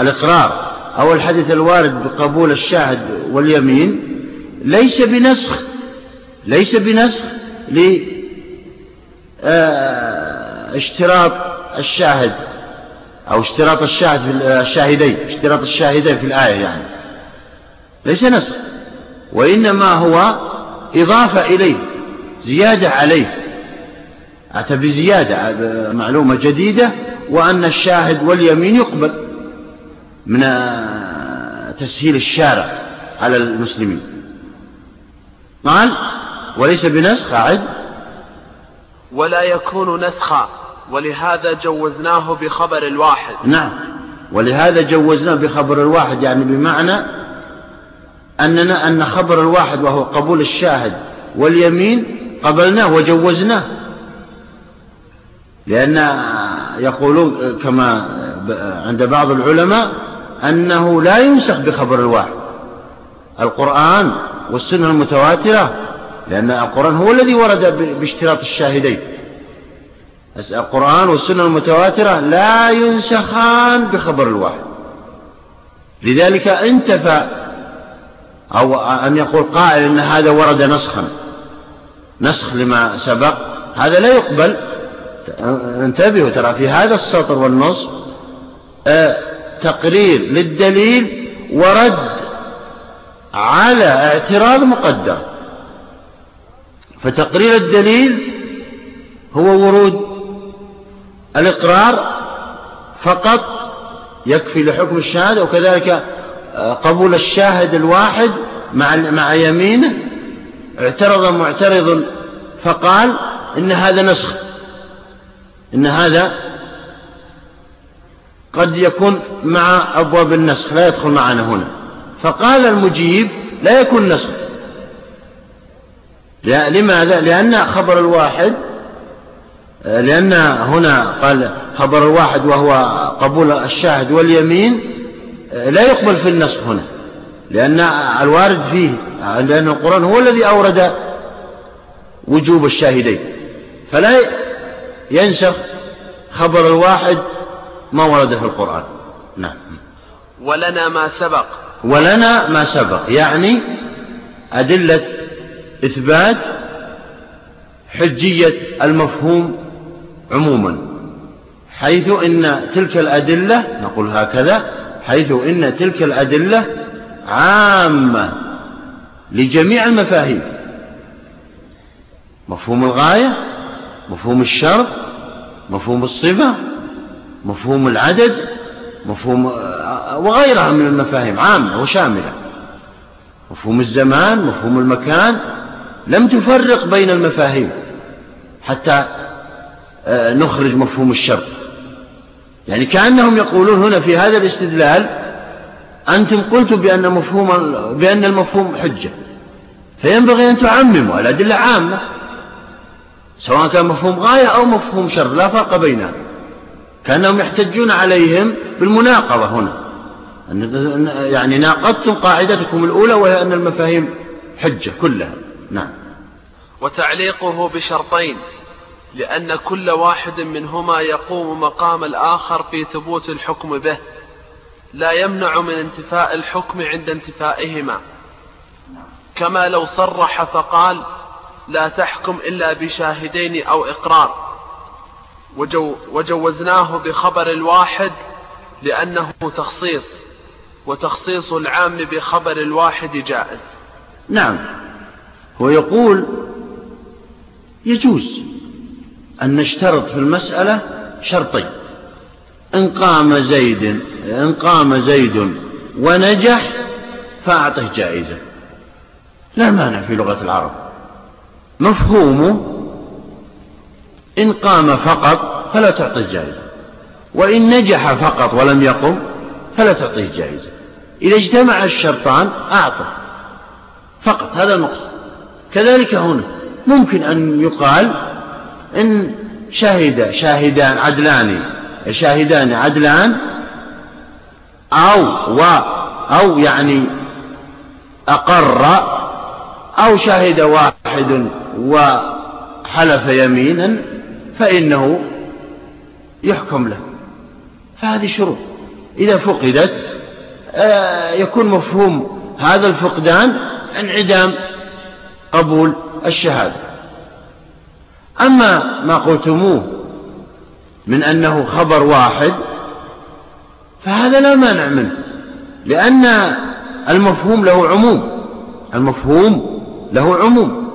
الإقرار أو الحديث الوارد بقبول الشاهد واليمين ليس بنسخ ليس بنسخ لاشتراط الشاهد. أو اشتراط الشاهد في الشاهدين اشتراط الشاهدين في الآية يعني. ليس نسخ. وإنما هو إضافة إليه زيادة عليه. أتى بزيادة معلومة جديدة وأن الشاهد واليمين يقبل من تسهيل الشارع على المسلمين. قال وليس بنسخ أعد. ولا يكون نسخا. ولهذا جوزناه بخبر الواحد. نعم. ولهذا جوزناه بخبر الواحد يعني بمعنى أننا أن خبر الواحد وهو قبول الشاهد واليمين قبلناه وجوزناه. لأن يقولون كما عند بعض العلماء أنه لا ينسخ بخبر الواحد. القرآن والسنة المتواترة لأن القرآن هو الذي ورد باشتراط الشاهدين. القرآن والسنة المتواترة لا ينسخان بخبر الواحد. لذلك انتفى أو أن يقول قائل أن هذا ورد نسخا. نسخ لما سبق. هذا لا يقبل. انتبهوا ترى في هذا السطر والنص آه، تقرير للدليل ورد على اعتراض مقدر. فتقرير الدليل هو ورود الإقرار فقط يكفي لحكم الشهادة وكذلك آه، قبول الشاهد الواحد مع مع يمينه. اعترض معترض فقال إن هذا نسخ إن هذا قد يكون مع أبواب النسخ لا يدخل معنا هنا. فقال المجيب لا يكون نسخ. لماذا؟ لأن خبر الواحد لأن هنا قال خبر الواحد وهو قبول الشاهد واليمين لا يقبل في النسخ هنا لأن الوارد فيه لأن القرآن هو الذي أورد وجوب الشاهدين. فلا ينسخ خبر الواحد ما ورد في القرآن. نعم. ولنا ما سبق. ولنا ما سبق يعني أدلة إثبات حجية المفهوم عموما. حيث إن تلك الأدلة نقول هكذا حيث إن تلك الأدلة عامة لجميع المفاهيم. مفهوم الغاية مفهوم الشرط مفهوم الصفة مفهوم العدد مفهوم وغيرها من المفاهيم عامة وشاملة. مفهوم الزمان مفهوم المكان لم تفرق بين المفاهيم. حتى آه، نخرج مفهوم الشر. يعني كأنهم يقولون هنا في هذا الاستدلال أنتم قلتم بأن مفهوم بأن المفهوم حجة. فينبغي أن تعمموا الأدلة عامة سواء كان مفهوم غاية أو مفهوم شر لا فرق بينها كأنهم يحتجون عليهم بالمناقضة هنا. يعني ناقضتم قاعدتكم الأولى وهي أن المفاهيم حجة كلها. نعم. وتعليقه بشرطين. لأن كل واحد منهما يقوم مقام الآخر في ثبوت الحكم به لا يمنع من انتفاء الحكم عند انتفائهما. كما لو صرح فقال لا تحكم إلا بشاهدين أو إقرار وجو وجوزناه بخبر الواحد لأنه تخصيص وتخصيص العام بخبر الواحد جائز. نعم. هو يقول يجوز أن نشترط في المسألة شرطين. إن قام زيد إن قام زيد ونجح فأعطه جائزة. لا مانع في لغة العرب. مفهومه إن قام فقط فلا تعطيه جائزة. وإن نجح فقط ولم يقم فلا تعطيه جائزة. إذا اجتمع الشرطان أعطه فقط. هذا المقصود. كذلك هنا ممكن أن يقال إن شهد شاهدان عدلان شاهدان عدلان أو و أو يعني أقر أو شهد واحد وحلف يمينا فإنه يحكم له. فهذه شروط. إذا فقدت آه، يكون مفهوم هذا الفقدان انعدام قبول الشهادة. أما ما قلتموه من أنه خبر واحد فهذا لا مانع منه لأن المفهوم له عموم المفهوم له عموم.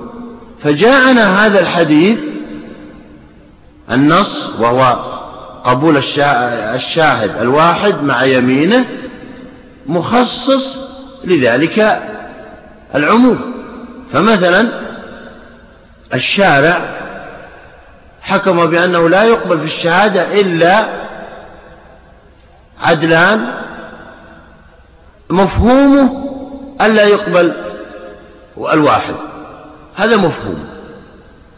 فجاءنا هذا الحديث النص وهو قبول الشاهد الواحد مع يمينه مخصص لذلك العموم. فمثلا الشارع حكم بأنه لا يقبل في الشهادة إلا عدلان مفهومه ألا يقبل الواحد. هذا مفهوم.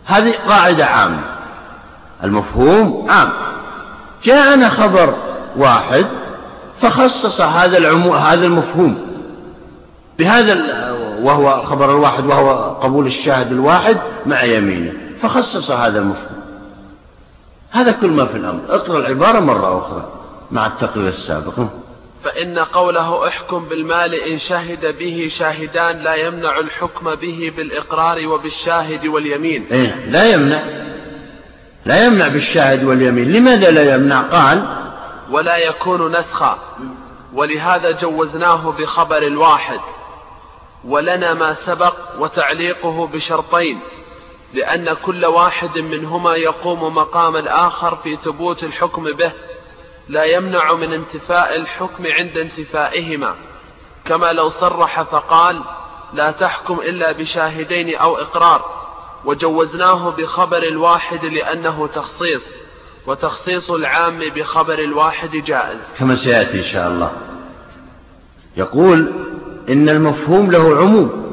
هذه قاعدة عامة. المفهوم عام. جاءنا خبر واحد فخصص هذا العمو هذا المفهوم. بهذا وهو خبر الواحد وهو قبول الشاهد الواحد مع يمينه. فخصص هذا المفهوم. هذا كل ما في الأمر. اقرأ العبارة مرة أخرى مع التقرير السابق. فإن قوله احكم بالمال إن شهد به شاهدان لا يمنع الحكم به بالإقرار وبالشاهد واليمين. إيه لا يمنع. لا يمنع بالشاهد واليمين. لماذا لا يمنع؟ قال ولا يكون نسخا. ولهذا جوزناه بخبر الواحد ولنا ما سبق وتعليقه بشرطين. لأن كل واحد منهما يقوم مقام الآخر في ثبوت الحكم به لا يمنع من انتفاء الحكم عند انتفائهما. كما لو صرح فقال لا تحكم إلا بشاهدين أو إقرار وجوزناه بخبر الواحد لأنه تخصيص وتخصيص العام بخبر الواحد جائز. كما سيأتي إن شاء الله. يقول إن المفهوم له عموم.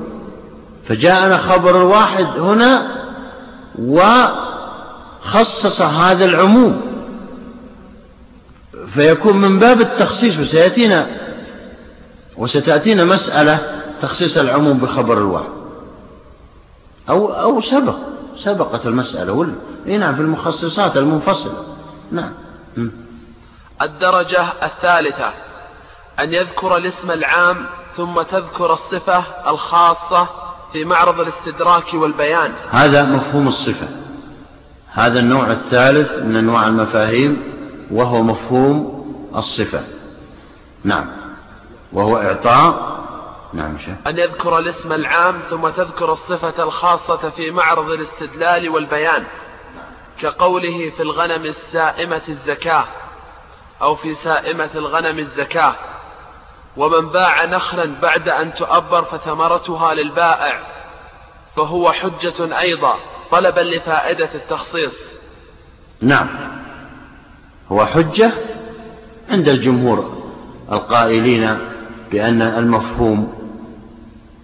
فجاءنا خبر الواحد هنا وخصص هذا العموم. فيكون من باب التخصيص وسيأتينا وستأتينا مسألة تخصيص العموم بخبر الواحد. أو أو سبق سبقت المسألة. ولا نعم في المخصصات المنفصلة. نعم. الدرجة الثالثة أن يذكر الاسم العام ثم تذكر الصفة الخاصة في معرض الاستدراك والبيان. هذا مفهوم الصفة. هذا النوع الثالث من أنواع المفاهيم وهو مفهوم الصفة. نعم. وهو إعطاء. نعم شيخ. أن يذكر الاسم العام ثم تذكر الصفة الخاصة في معرض الاستدلال والبيان كقوله في الغنم السائمة الزكاة أو في سائمة الغنم الزكاة. ومن باع نخلا بعد أن تؤبر فثمرتها للبائع فهو حجة أيضا طلبا لفائدة التخصيص. نعم. هو حجة عند الجمهور القائلين بأن المفهوم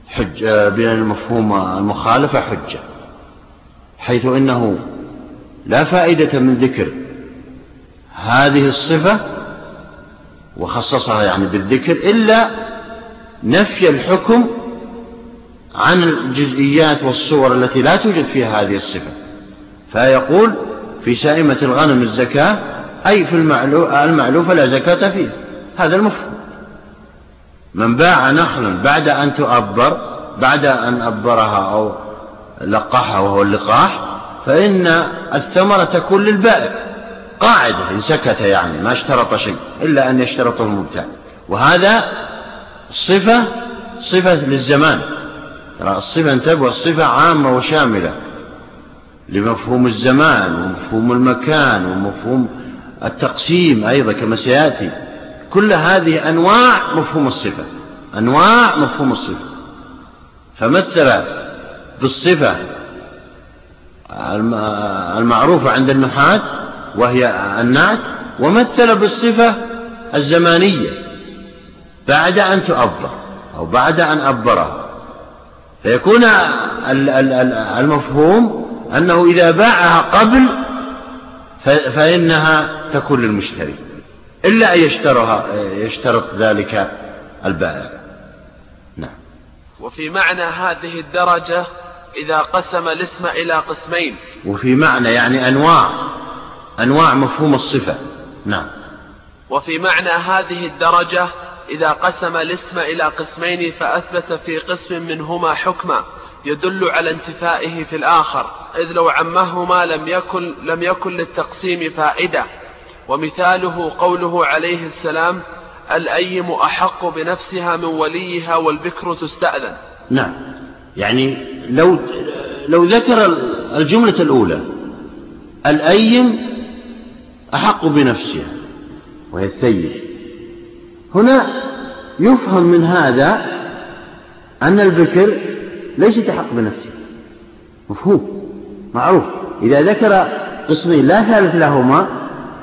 حجة بأن المفهوم المخالفة حجة حيث إنه لا فائدة من ذكر هذه الصفة وخصصها يعني بالذكر إلا نفي الحكم عن الجزئيات والصور التي لا توجد فيها هذه الصفة. فيقول في سائمة الغنم الزكاة أي في المعلوفة لا زكاة فيه. هذا المفهوم. من باع نخلا بعد أن تؤبر بعد أن أبرها أو لقحها وهو اللقاح فإن الثمرة تكون للبائع قاعدة إن سكت يعني ما اشترط شيء إلا أن يشترطه المبتاع وهذا الصفة صفة للزمان. ترى الصفة انتبه الصفة عامة وشاملة لمفهوم الزمان ومفهوم المكان ومفهوم التقسيم أيضا كما سيأتي. كل هذه أنواع مفهوم الصفة. أنواع مفهوم الصفة. فمثل بالصفة المعروفة عند النحاة وهي النعت ومثل بالصفة الزمانية بعد أن تؤبر أو بعد أن أبرها. فيكون المفهوم أنه إذا باعها قبل فإنها تكون للمشتري إلا أن يشترها يشترط ذلك البائع. نعم. وفي معنى هذه الدرجة إذا قسم الاسم إلى قسمين. وفي معنى يعني أنواع. أنواع مفهوم الصفة. نعم. وفي معنى هذه الدرجة إذا قسم الاسم إلى قسمين فأثبت في قسم منهما حكما يدل على انتفائه في الآخر إذ لو عمهما لم يكن, لم يكن للتقسيم فائدة. ومثاله قوله عليه السلام الأيم أحق بنفسها من وليها والبكر تستأذن. نعم. يعني لو لو ذكر الجملة الأولى الأيم أحق بنفسها وهي الثيب هنا يفهم من هذا أن البكر ليست أحق بنفسها مفهوم؟ معروف. إذا ذكر قسمين لا ثالث لهما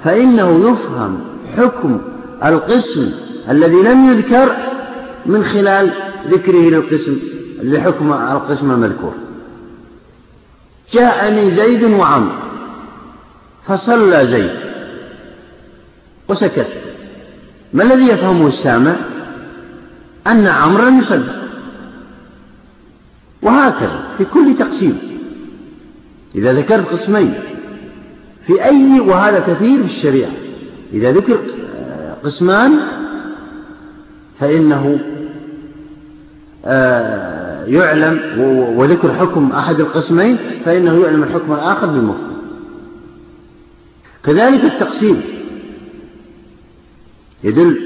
فإنه يفهم حكم القسم الذي لم يذكر من خلال ذكره للقسم لحكم القسم المذكور. جاءني زيد وعمر فصلى زيد. وسكت. ما الذي يفهمه السامع؟ أن عمرا يصلي. وهكذا في كل تقسيم. إذا ذكرت قسمين في أي وهذا كثير في الشريعة. إذا ذكر قسمان فإنه آه، يعلم وذكر حكم أحد القسمين فإنه يعلم الحكم الآخر بالمفهوم. كذلك التقسيم. يدل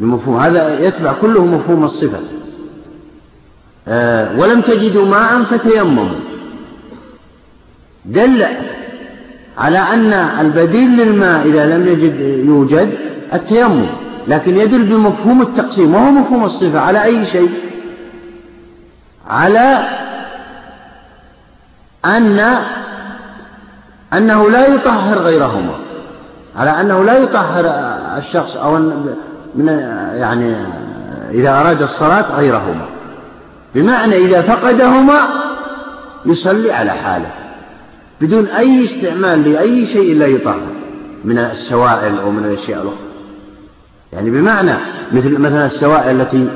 بمفهوم هذا يتبع كله مفهوم الصفة. آه، ولم تجدوا ماء فتيمموا. دل على أن البديل للماء إذا لم يجد يوجد التيمم لكن يدل بمفهوم التقسيم وهو مفهوم الصفة على أي شيء؟ على أن أنه لا يطهر غيرهما على أنه لا يطهر الشخص أو من يعني إذا أراد الصلاة غيرهما. بمعنى إذا فقدهما يصلي على حاله بدون أي استعمال لأي شيء لا يطهر من السوائل أو من الأشياء الأخرى. يعني بمعنى مثل مثلا السوائل التي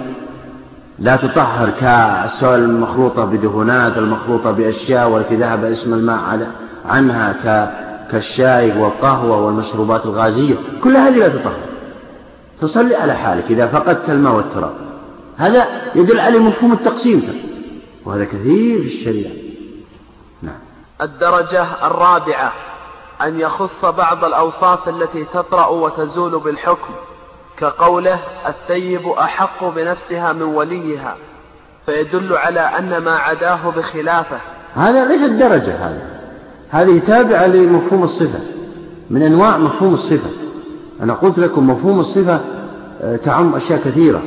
لا تطهر كالسوائل المخلوطة بدهونات المخلوطة بأشياء والتي ذهب اسم الماء عنها كالشاي والقهوة والمشروبات الغازية كل هذه لا تطهر. تصلي على حالك إذا فقدت الماء والتراب. هذا يدل على مفهوم التقسيم. وهذا كثير في الشريعة. نعم. الدرجة الرابعة أن يخص بعض الأوصاف التي تطرأ وتزول بالحكم كقوله الثيب أحق بنفسها من وليها. فيدل على أن ما عداه بخلافة. هذا ليس الدرجة هذا. هذه تابعة لمفهوم الصفة من أنواع مفهوم الصفة. أنا قلت لكم مفهوم الصفة آه، تعم أشياء كثيرة.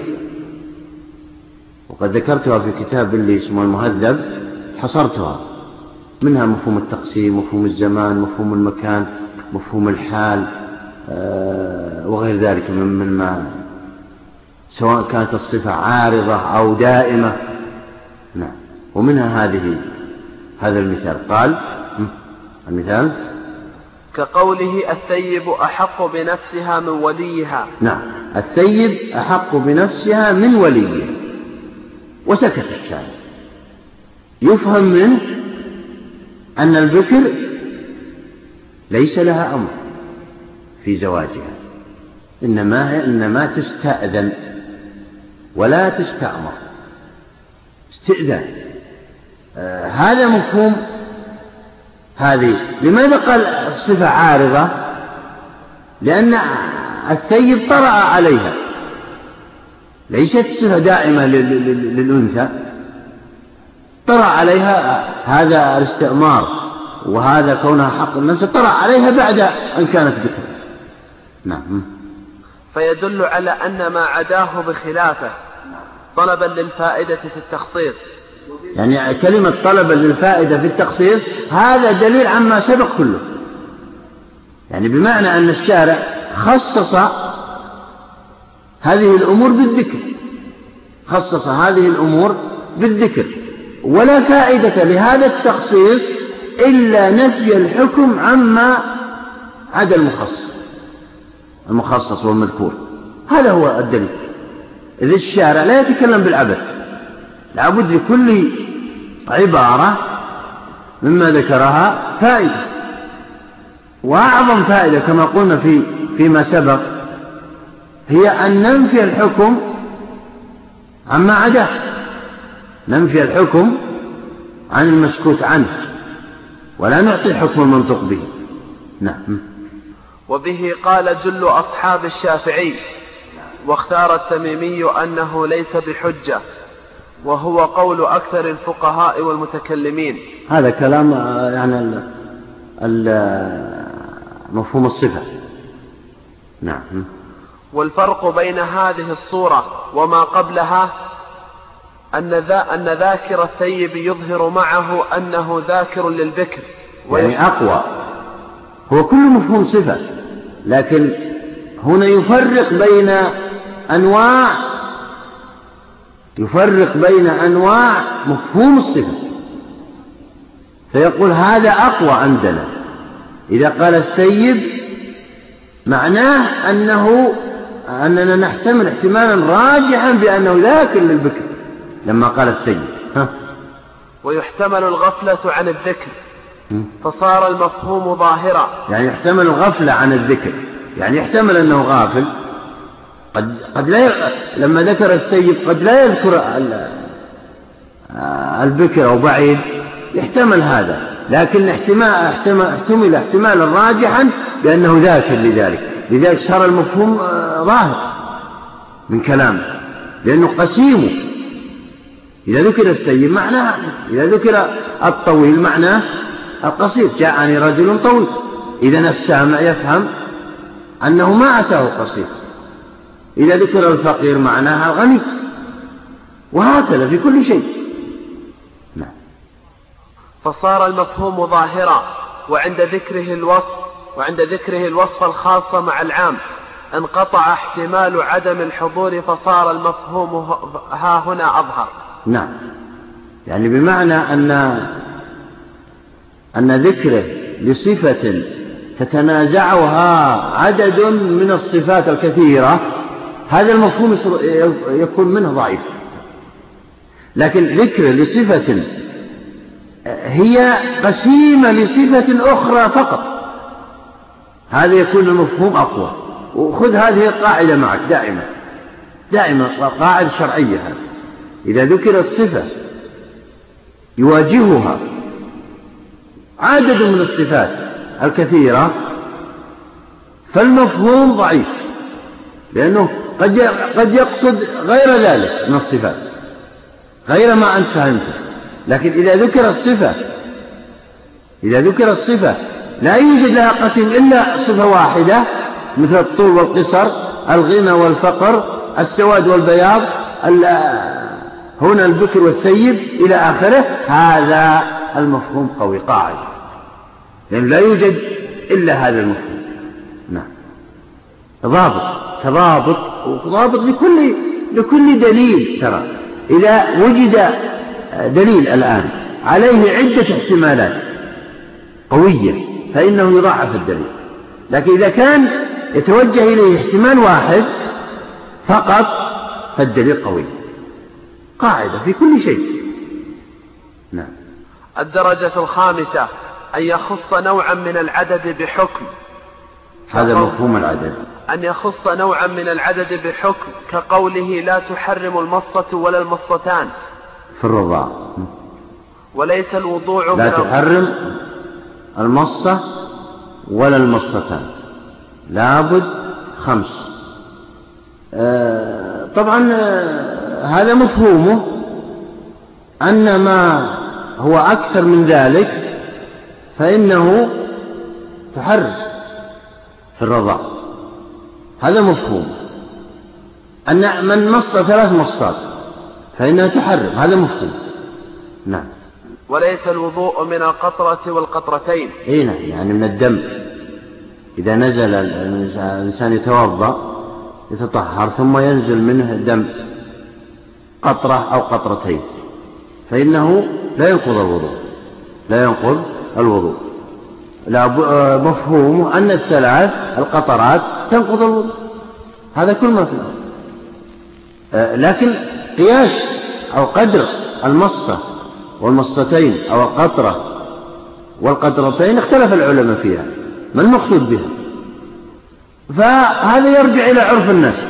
وقد ذكرتها في كتاب اللي اسمه المهذب حصرتها. منها مفهوم التقسيم مفهوم الزمان مفهوم المكان مفهوم الحال آه، وغير ذلك من ما. سواء كانت الصفة عارضة أو دائمة. نعم. ومنها هذه هذا المثال. قال المثال؟ كقوله الثيب أحق بنفسها من وليها. نعم. الثيب أحق بنفسها من وليها وسكت الشارع يفهم منه أن البكر ليس لها أمر في زواجها. إنما إنما تستأذن ولا تستأمر. استئذان آه هذا مفهوم هذه. لماذا قال صفة عارضة؟ لأن الثيب طرأ عليها. ليست صفة دائمة للأنثى. طرأ عليها هذا الاستئمار وهذا كونها حق النفس. طرأ عليها بعد أن كانت بكر. نعم. فيدل على أن ما عداه بخلافه طلبا للفائدة في التخصيص. يعني كلمة طلبا للفائدة في التخصيص هذا دليل عما سبق كله. يعني بمعنى أن الشارع خصص هذه الأمور بالذكر. خصص هذه الأمور بالذكر. ولا فائدة لهذا التخصيص إلا نفي الحكم عما عدا المخصص. المخصص والمذكور. هذا هو الدليل. إذ الشارع لا يتكلم بالعبث. لابد لكل عبارة مما ذكرها فائدة. وأعظم فائدة كما قلنا في فيما سبق هي أن ننفي الحكم عما عداه. ننفي الحكم عن المسكوت عنه. ولا نعطي حكم المنطق به. نعم. وبه قال جل أصحاب الشافعي واختار التميمي أنه ليس بحجة. وهو قول أكثر الفقهاء والمتكلمين. هذا كلام آه، يعني مفهوم الصفة. نعم. والفرق بين هذه الصورة وما قبلها أن, ذا أن ذاكر الثيب يظهر معه أنه ذاكر للبكر. يعني أقوى. هو كل مفهوم صفة لكن هنا يفرق بين أنواع يفرق بين أنواع مفهوم الصفة. فيقول هذا أقوى عندنا. إذا قال الثيب معناه أنه أننا نحتمل احتمالا راجحا بأنه ذاكر للبكر لما قال الثيب ها؟ ويحتمل الغفلة عن الذكر. فصار المفهوم ظاهرا. يعني يحتمل الغفلة عن الذكر. يعني يحتمل أنه غافل. قد, قد لا. لما ذكر السيد قد لا يذكر البكر أو بعيد يحتمل هذا. لكن احتمال احتمل, احتمل احتمالا راجحا بأنه ذاكر لذلك. لذلك صار المفهوم آه، ظاهر من كلامه لأنه قسيم. إذا ذكر الثيب معناه إذا ذكر الطويل معناه القصير. جاءني رجل طويل. إذا السامع يفهم أنه ما أتاه قصير. إذا ذكر الفقير معناها الغني وهكذا في كل شيء. نعم. فصار المفهوم ظاهرا وعند ذكره الوصف وعند ذكره الوصف الخاص مع العام انقطع احتمال عدم الحضور فصار المفهوم ها هنا أظهر. نعم. يعني بمعنى أن أن ذكره لصفة تتنازعها عدد من الصفات الكثيرة هذا المفهوم يكون منه ضعيف. لكن ذكر لصفة هي قسيمة لصفة أخرى فقط. هذا يكون المفهوم أقوى. وخذ هذه القاعدة معك دائما. دائما قاعدة شرعية إذا ذكرت صفة يواجهها عدد من الصفات الكثيرة فالمفهوم ضعيف. لأنه قد قد يقصد غير ذلك من الصفات غير ما أنت فهمته. لكن إذا ذكر الصفة إذا ذكر الصفة لا يوجد لها قسم إلا صفة واحدة مثل الطول والقصر الغنى والفقر السواد والبياض هنا البكر والثيب إلى آخره هذا المفهوم قوي قاعدة. لأن لا يوجد إلا هذا المفهوم. ضابط تضابط وضابط لكل لكل دليل ترى. إذا وجد دليل الآن عليه عدة احتمالات قوية فإنه يضاعف الدليل. لكن إذا كان يتوجه إليه احتمال واحد فقط فالدليل قوي. قاعدة في كل شيء. نعم. الدرجة الخامسة أن يخص نوعا من العدد بحكم. هذا مفهوم العدد. أن يخص نوعا من العدد بحكم كقوله لا تحرم المصة ولا المصتان. في الرضاع. وليس الوضوع لا تحرم المصة ولا المصتان. لابد خمس. آه، طبعا آه، هذا مفهومه. أن ما هو أكثر من ذلك فإنه تحرر في الرضاع. هذا مفهوم. أن من مص ثلاث مصات فإنها تحرم. هذا مفهوم. نعم. وليس الوضوء من القطرة والقطرتين. إي نعم. يعني من الدم. إذا نزل الإنسان يتوضأ يتطهر ثم ينزل منه دم قطرة أو قطرتين. فإنه لا ينقض الوضوء. لا ينقض الوضوء. مفهومه أن الثلاث القطرات تنقض الوضوء. هذا كل ما في الأرض. آه، لكن قياس أو قدر المصة والمصتين أو القطرة والقطرتين اختلف العلماء فيها. ما المقصود بها؟ فهذا يرجع إلى عرف الناس.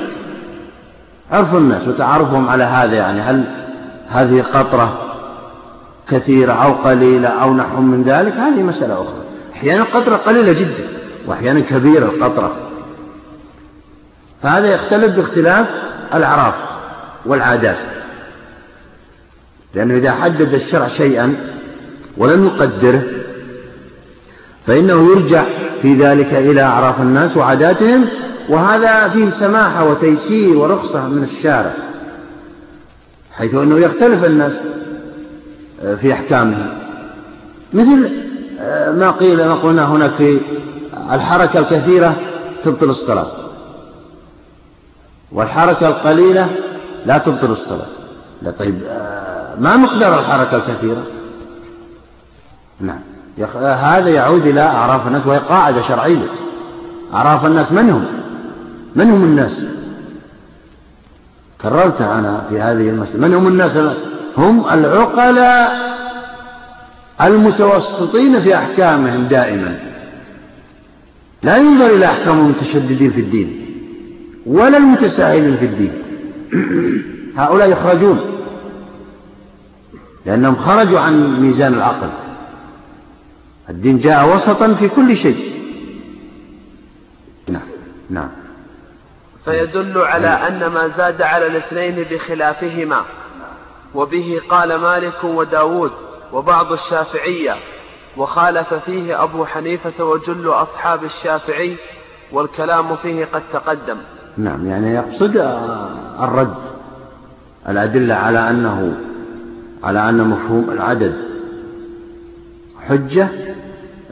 عرف الناس وتعرفهم على هذا يعني هل هذه قطرة كثيرة أو قليلة أو نحو من ذلك؟ هذه مسألة أخرى. أحيانا قطرة قليلة جدا وأحيانا كبيرة القطرة. فهذا يختلف باختلاف الأعراف والعادات. لأنه إذا حدد الشرع شيئا ولم يقدره فإنه يرجع في ذلك إلى أعراف الناس وعاداتهم وهذا فيه سماحة وتيسير ورخصة من الشارع حيث أنه يختلف الناس آه، في أحكامه مثل ما قيل ما قلنا هناك في الحركة الكثيرة تبطل الصلاة. والحركة القليلة لا تبطل الصلاة. لا طيب آه، ما مقدار الحركة الكثيرة؟ نعم. هذا يعود إلى أعراف الناس وهي قاعدة شرعية. أعراف الناس من هم؟ من هم الناس؟ كررتها أنا في هذه المسألة. من هم الناس؟ هم العقلاء. المتوسطين في أحكامهم دائما. لا ينظر إلى أحكام المتشددين في الدين ولا المتساهلين في الدين. هؤلاء يخرجون لأنهم خرجوا عن ميزان العقل. الدين جاء وسطا في كل شيء. نعم نعم. فيدل على أن ما زاد على الاثنين بخلافهما وبه قال مالك وداود. وبعض الشافعية وخالف فيه أبو حنيفة وجل أصحاب الشافعي والكلام فيه قد تقدم. نعم يعني يقصد الرد الأدلة على أنه على أن مفهوم العدد حجة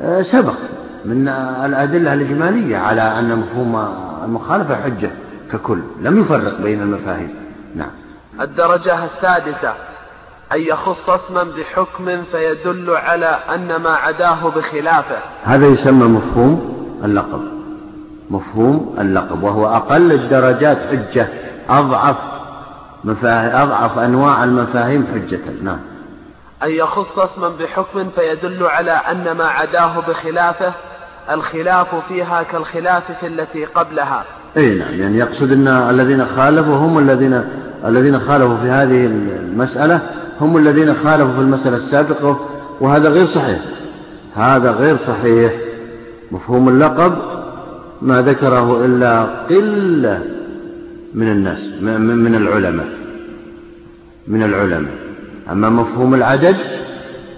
آه، سبق من الأدلة الإجمالية على أن مفهوم المخالفة حجة ككل لم يفرق بين المفاهيم. نعم. الدرجة السادسة أن يخص اسما بحكم فيدل على أن ما عداه بخلافه. هذا يسمى مفهوم اللقب. مفهوم اللقب وهو أقل الدرجات حجة أضعف مفاهيم أضعف أنواع المفاهيم حجة. نعم. أن يخص اسما بحكم فيدل على أن ما عداه بخلافه. الخلاف فيها كالخلاف في التي قبلها. إي نعم يعني يقصد إن الذين خالفوا هم الذين الذين خالفوا في هذه المسألة هم الذين خالفوا في المسألة السابقة وهذا غير صحيح. هذا غير صحيح. مفهوم اللقب ما ذكره إلا قلة من الناس من العلماء من العلماء. أما مفهوم العدد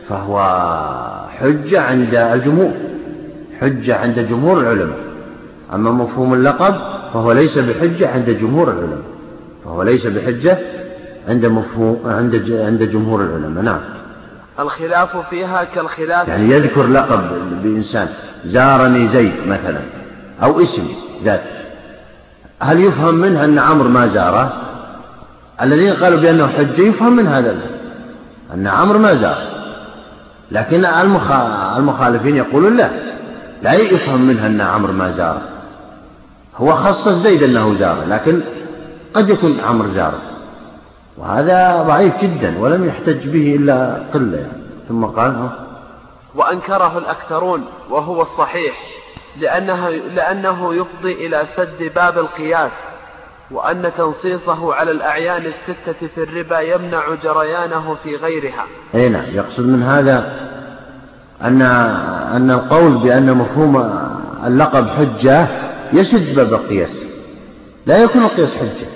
فهو حجة عند الجمهور حجة عند جمهور العلماء. أما مفهوم اللقب فهو ليس بحجة عند جمهور العلماء فهو ليس بحجة عند مفهوم عند عند جمهور العلماء نعم. الخلاف فيها كالخلاف يعني يذكر لقب بإنسان زارني زيد مثلا أو اسم ذات هل يفهم منها أن عمرو ما زاره؟ الذين قالوا بأنه حجة يفهم من هذا أن عمرو ما زار لكن المخالفين يقولون لا لا يفهم منها أن عمرو ما زاره. هو خصص زيد أنه زاره لكن قد يكون عمرو زاره. وهذا ضعيف جدا ولم يحتج به إلا قلة. يعني. ثم قال وأنكره الأكثرون وهو الصحيح لأنه, لأنه يفضي إلى سد باب القياس وأن تنصيصه على الأعيان الستة في الربا يمنع جريانه في غيرها. أي نعم يقصد من هذا أن أن القول بأن مفهوم اللقب حجة يسد باب القياس. لا يكون القياس حجة.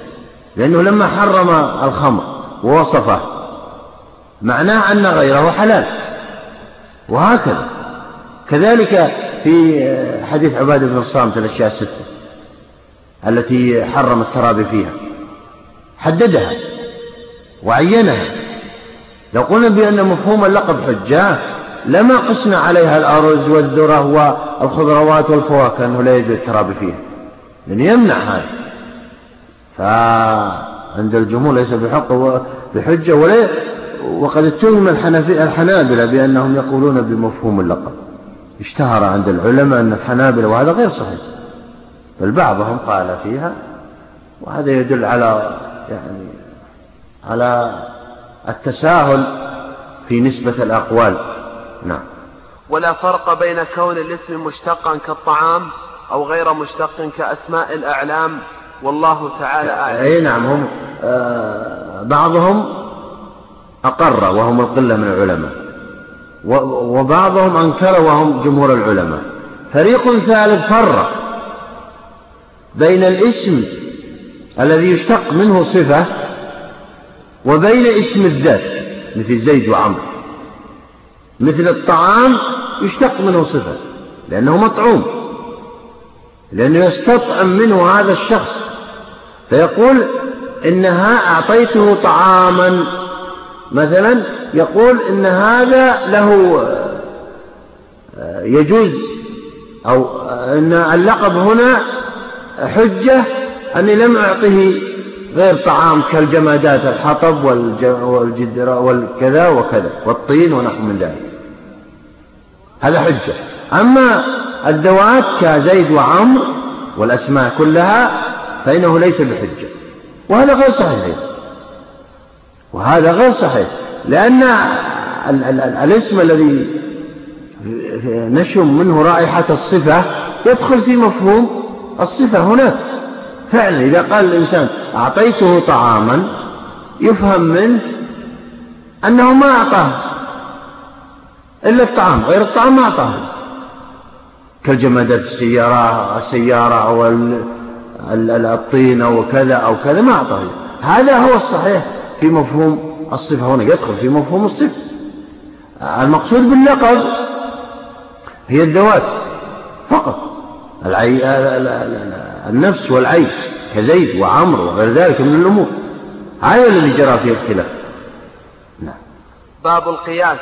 لأنه لما حرم الخمر ووصفه معناه أن غيره حلال. وهكذا. كذلك في حديث عبادة بن الصامت الأشياء الستة التي حرم الترابي فيها. حددها وعينها. لو قلنا بأن مفهوم اللقب حجة لما قسنا عليها الأرز والذرة والخضروات والفواكه أنه لا يجوز الترابي فيها. لأن يمنع هذا. فعند الجمهور ليس بحق بحجة ولا وقد اتهم الحنابلة بأنهم يقولون بمفهوم اللقب. اشتهر عند العلماء أن الحنابلة وهذا غير صحيح. بل بعضهم قال فيها وهذا يدل على يعني على التساهل في نسبة الأقوال. نعم. ولا فرق بين كون الاسم مشتقا كالطعام أو غير مشتق كأسماء الأعلام والله تعالى أعلم. أي نعم هم آه بعضهم أقر وهم القلة من العلماء. وبعضهم أنكر وهم جمهور العلماء. فريق ثالث فرق بين الاسم الذي يشتق منه صفة وبين اسم الذات مثل زيد وعمرو مثل الطعام يشتق منه صفة لأنه مطعوم. لأنه يستطعم منه هذا الشخص. فيقول إنها أعطيته طعاما. مثلا يقول إن هذا له آه، يجوز أو إن اللقب هنا حجة أني لم أعطه غير طعام كالجمادات الحطب والجدر والكذا وكذا والطين ونحو من ذلك. هذا حجة. أما الذوات كزيد وعمر والأسماء كلها فإنه ليس بحجة. وهذا غير صحيح. وهذا غير صحيح. لأن الاسم الذي نشم منه رائحة الصفة يدخل في مفهوم الصفة هناك. فعلا إذا قال الإنسان أعطيته طعاما يفهم منه أنه ما أعطاه إلا الطعام غير الطعام ما أعطاه. كالجمادات السيارة السيارة أو الطين أو كذا أو كذا ما أعطاه هذا هو الصحيح في مفهوم الصفة. هنا يدخل في مفهوم الصفة. المقصود باللقب هي الذوات فقط. العي... النفس والعين كزيد وعمر وغير ذلك من الأمور. هذا الذي جرى فيه الخلاف. نعم. باب القياس.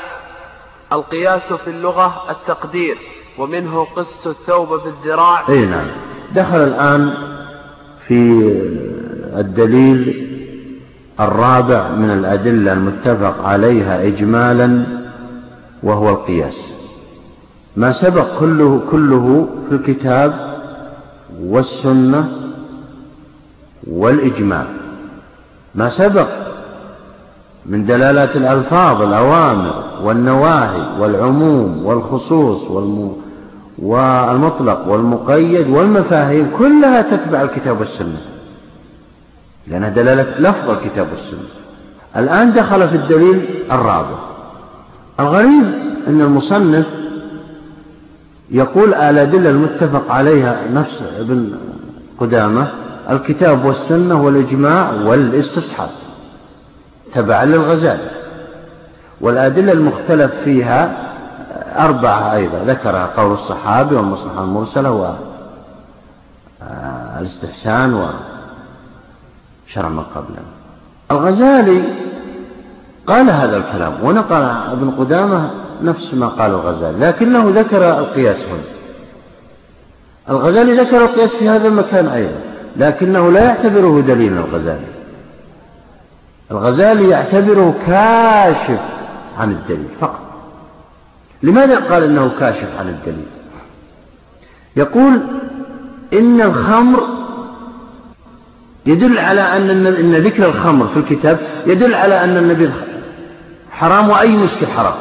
القياس في اللغة التقدير. ومنه قسط الثوب بالذراع أي نعم. دخل الآن في الدليل الرابع من الأدلة المتفق عليها إجمالا وهو القياس. ما سبق كله كله في الكتاب والسنة والإجماع. ما سبق من دلالات الألفاظ الأوامر والنواهي والعموم والخصوص والمطلق والمقيد والمفاهيم كلها تتبع الكتاب والسنة لأنها دلالة لفظ الكتاب والسنة. الآن دخل في الدليل الرابع. الغريب أن المصنف يقول الأدلة المتفق عليها نفس ابن قدامة الكتاب والسنة والإجماع والاستصحاب تبعا للغزالي. والأدلة المختلف فيها أربعة أيضا. ذكرها قول الصحابي والمصلحة المرسلة والاستحسان وشرع من قبله. الغزالي قال هذا الكلام ونقل ابن قدامة نفس ما قال الغزالي لكنه ذكر القياس هنا. الغزالي ذكر القياس في هذا المكان أيضا لكنه لا يعتبره دليلا الغزالي. الغزالي يعتبره كاشف عن الدليل فقط لماذا قال إنه كاشف عن الدليل؟ يقول إن الخمر يدل على أن إن ذكر الخمر في الكتاب يدل على أن النبي حرام وأي مسكر حرام.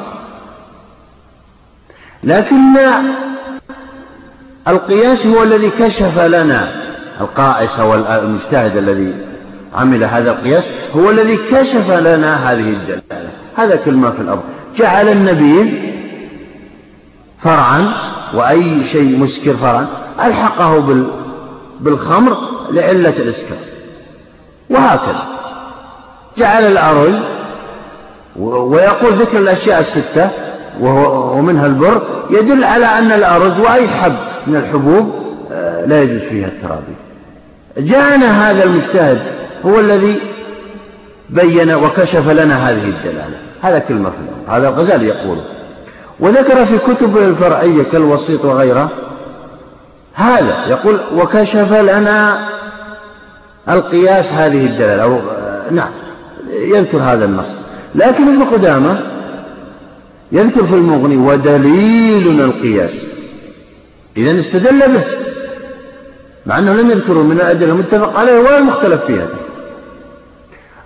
لكن القياس هو الذي كشف لنا القائس والمجتهد الذي عمل هذا القياس هو الذي كشف لنا هذه الدلالة. هذا كل ما في الأرض. جعل النبي فرعا وأي شيء مسكر فرعا ألحقه بالخمر لعلة الإسكار. وهكذا. جعل الأرز ويقول ذكر الأشياء الستة ومنها البر يدل على أن الأرز وأي حب من الحبوب آه، لا يجوز فيها الترابي. جاءنا هذا المجتهد هو الذي بين وكشف لنا هذه الدلالة. هذا كلمة في الأمر هذا الغزالي يقوله. وذكر في كتبه الفرعية كالوسيط وغيره هذا يقول وكشف لنا القياس هذه الدلالة. أو نعم يذكر هذا النص. لكن ابن قدامة يذكر في المغني ودليلنا القياس. إذا استدل به مع أنه لم يذكره من الأدلة المتفق عليه ولا المختلف فيها.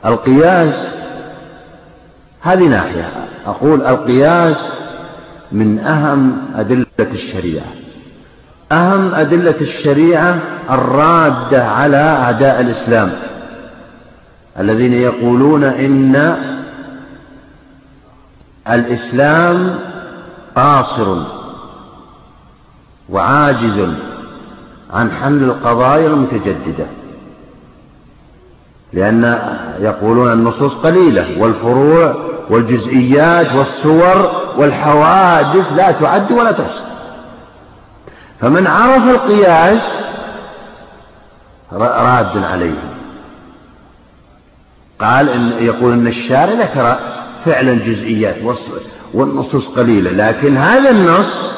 القياس هذه ناحية. أقول القياس من أهم أدلة الشريعة. أهم أدلة الشريعة الرادة على أعداء الإسلام. الذين يقولون إن الإسلام قاصر وعاجز عن حمل القضايا المتجددة. لأن يقولون النصوص قليلة والفروع والجزئيات والصور والحوادث لا تعد ولا تحصى. فمن عرف القياس راد عليه. قال إن يقول إن الشارع ذكر فعلا جزئيات والنصوص قليلة لكن هذا النص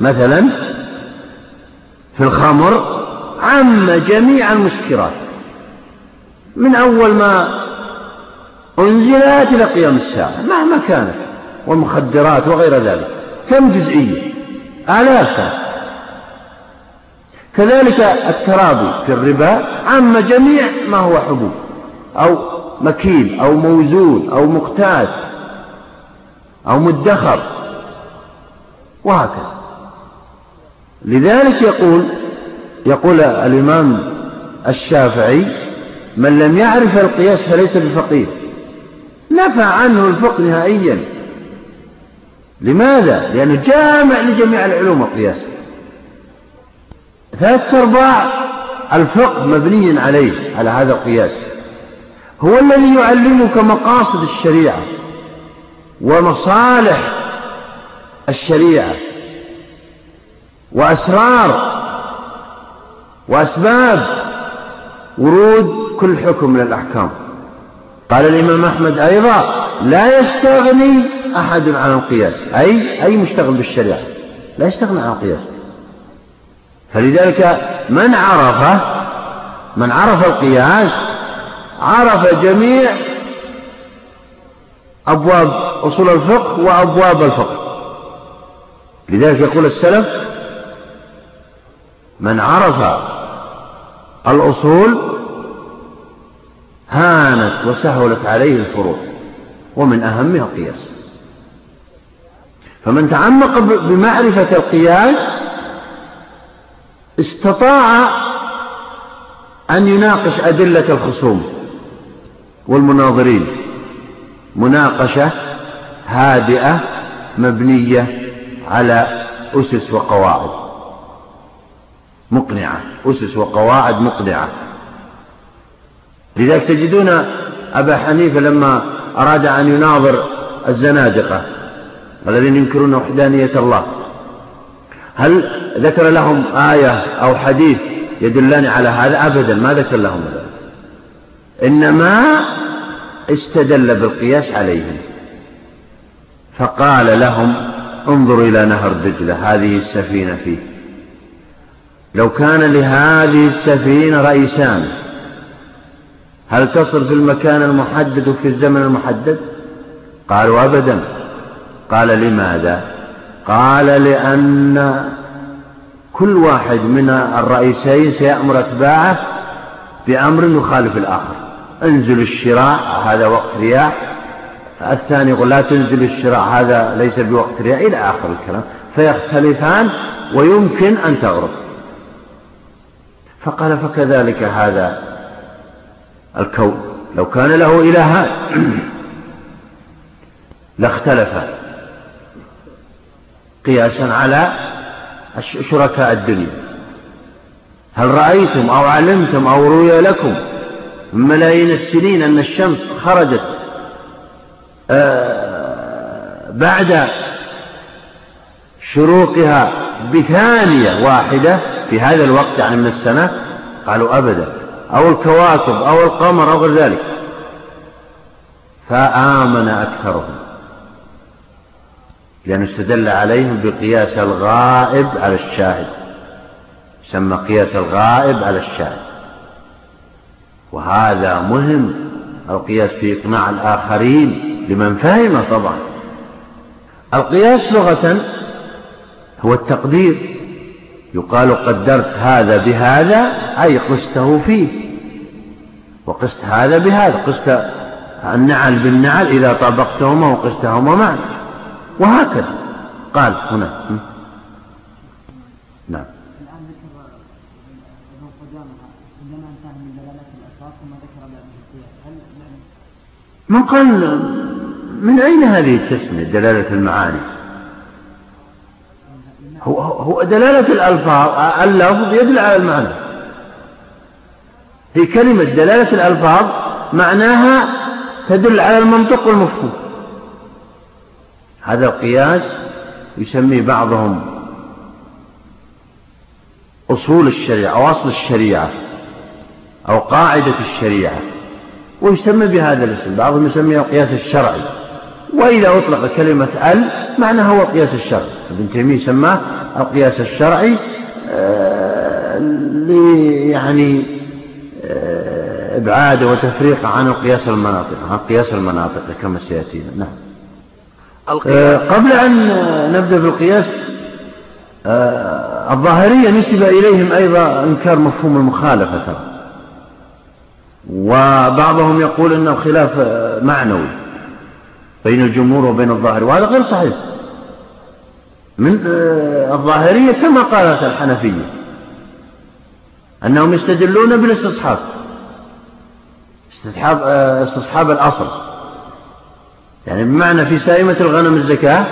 مثلا في الخمر عم جميع المسكرات من أول ما أنزلت إلى قيام الساعة مهما كانت والمخدرات وغير ذلك. كم جزئية؟ آلاف. كذلك الترابي في الربا عم جميع ما هو حبوب أو مكيل أو موزون أو مقتات أو مدخر وهكذا. لذلك يقول يقول الإمام الشافعي من لم يعرف القياس فليس بفقيه. نفى عنه الفقه نهائيا. لماذا؟ لأنه جامع لجميع العلوم القياس. ثلاثة أرباع الفقه مبني عليه على هذا القياس. هو الذي يعلمك مقاصد الشريعة ومصالح الشريعة وأسرار وأسباب ورود كل حكم من الأحكام. قال الإمام أحمد أيضا لا يستغني أحد عن القياس. أي أي مشتغل بالشريعة؟ لا يستغني عن القياس. فلذلك من عرف من عرف القياس عرف جميع أبواب أصول الفقه وأبواب الفقه. لذلك يقول السلف من عرف الأصول هانت وسهلت عليه الفروع ومن أهمها القياس فمن تعمق بمعرفة القياس استطاع أن يناقش أدلة الخصوم والمناظرين. مناقشة هادئة مبنية على أسس وقواعد. مقنعة أسس وقواعد مقنعة. لذلك تجدون أبا حنيفة لما أراد أن يناظر الزنادقة الذين ينكرون وحدانية الله هل ذكر لهم آية أو حديث يدلان على هذا؟ أبدا ما ذكر لهم ذلك إنما استدل بالقياس عليهم. فقال لهم انظروا إلى نهر دجلة هذه السفينة فيه. لو كان لهذه السفينة رئيسان هل تصل في المكان المحدد وفي الزمن المحدد؟ قالوا أبدا. قال لماذا؟ قال لأن كل واحد من الرئيسين سيأمر أتباعه بأمر يخالف الآخر. انزل الشراع هذا وقت رياح. الثاني يقول لا تنزل الشراع هذا ليس بوقت رياح إلى آخر الكلام. فيختلفان ويمكن أن تغرب فقال فكذلك هذا. الكون. لو كان له إلهان. لاختلفا قياسا على شركاء الدنيا. هل رأيتم أو علمتم أو روي لكم من ملايين السنين أن الشمس خرجت آه، بعد شروقها بثانية واحدة في هذا الوقت يعني من السنة؟ قالوا أبدا. أو الكواكب أو القمر أو غير ذلك. فآمن أكثرهم. لأنه استدل عليهم بقياس الغائب على الشاهد. يسمى قياس الغائب على الشاهد. وهذا مهم القياس في إقناع الآخرين لمن فهم طبعا. القياس لغة هو التقدير. يقال قدرت هذا بهذا أي قسته فيه. وقست هذا بهذا قست النعل بالنعل إذا طابقتهما وقستهما معا. وهكذا. قال هنا. نعم. من قال من أين هذه التسمية دلالة المعاني؟ هو, هو دلالة الألفاظ اللفظ يدل على المعنى. هي كلمة دلالة الألفاظ معناها تدل على المنطق والمفهوم. هذا القياس يسميه بعضهم أصول الشريعة أو أصل الشريعة أو قاعدة الشريعة ويسمى بهذا الاسم. بعضهم يسميه القياس الشرعي. وإذا أطلق كلمة ال معناها هو القياس الشرعي ابن تيمية سماه القياس الشرعي آه، يعني آه، إبعاد وتفريق عن القياس المناطق عن قياس المناطق كما سيأتينا نعم. آه، قبل أن نبدأ بالقياس الظاهرية نسب إليهم أيضا إنكار مفهوم المخالفة. ترى وبعضهم يقول أنه خلاف معنوي. بين الجمهور وبين الظاهر وهذا غير صحيح. من آه، الظاهرية كما قالت الحنفية أنهم يستدلون بالاستصحاب. استصحاب آه، استصحاب الأصل. يعني بمعنى في سائمة الغنم الزكاة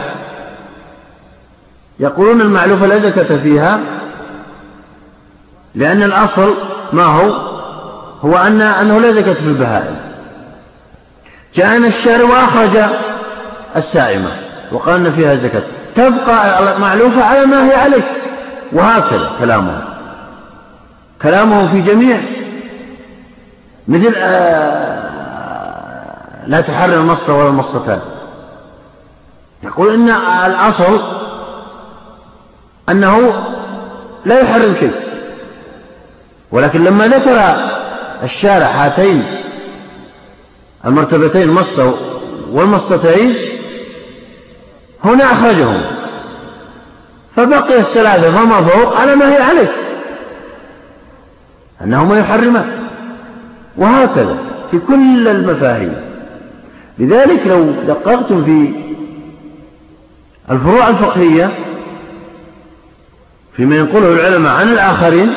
يقولون المعلوفة لا زكاة فيها لأن الأصل ما هو؟ هو أن أنه لا زكاة في البهائم. جاءنا الشارع وأخرج السائمة وقال أن فيها زكاة. تبقى معلوفة على ما هي عليه. وهكذا كلامهم. كلامهم في جميع مثل آه لا تحرر المصة ولا المصتان يقول إن الأصل أنه لا يحرم شيء. ولكن لما ذكر الشارع هاتين المرتبتين المصة والمصتين هنا أخرجهم. فبقي الثلاثة فما فوق على ما هي عليه. أنهما يحرمان. وهكذا في كل المفاهيم. لذلك لو دققتم في الفروع الفقهية فيما ينقله العلماء عن الآخرين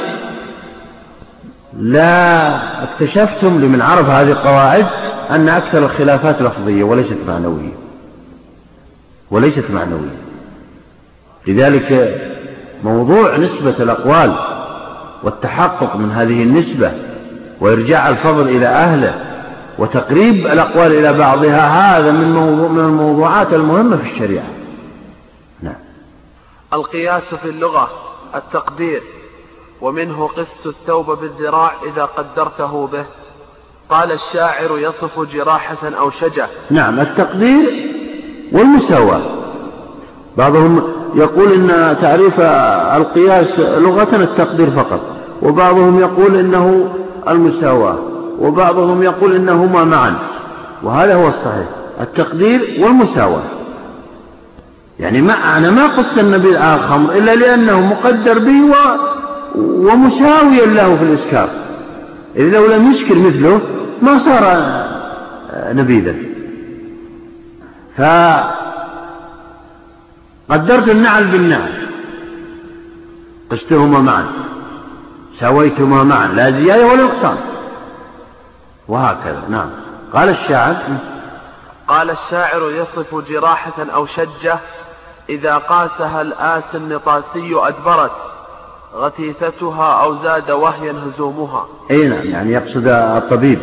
لا اكتشفتم لمن عرف هذه القواعد أن أكثر الخلافات لفظية وليست معنوية. وليست معنوية. لذلك موضوع نسبة الأقوال والتحقق من هذه النسبة وإرجاع الفضل إلى أهله وتقريب الأقوال إلى بعضها هذا من, موضوع من الموضوعات المهمة في الشريعة. نعم. القياس في اللغة التقدير. ومنه قست الثوب بالذراع إذا قدرته به. قال الشاعر يصف جراحة أو شجة. نعم التقدير والمساواة بعضهم يقول إن تعريف القياس لغة التقدير فقط وبعضهم يقول إنه المساواة وبعضهم يقول إنهما معا. وهذا هو الصحيح التقدير والمساواة يعني ما أنا ما قصد النبي الخمر إلا لأنه مقدر به و... ومساويا له في الإسكار. إذ لو لم يسكر مثله ما صار نبيذا. فقدرت النعل بالنعل. قستهما معا. سويتهما معا. لا زيادة ولا نقصان. وهكذا. نعم. قال الشاعر قال الشاعر يصف جراحة أو شجة إذا قاسها الآس النطاسي أدبرت. غثيثتها أو زاد وهيا هزومها. أي نعم يعني يقصد الطبيب.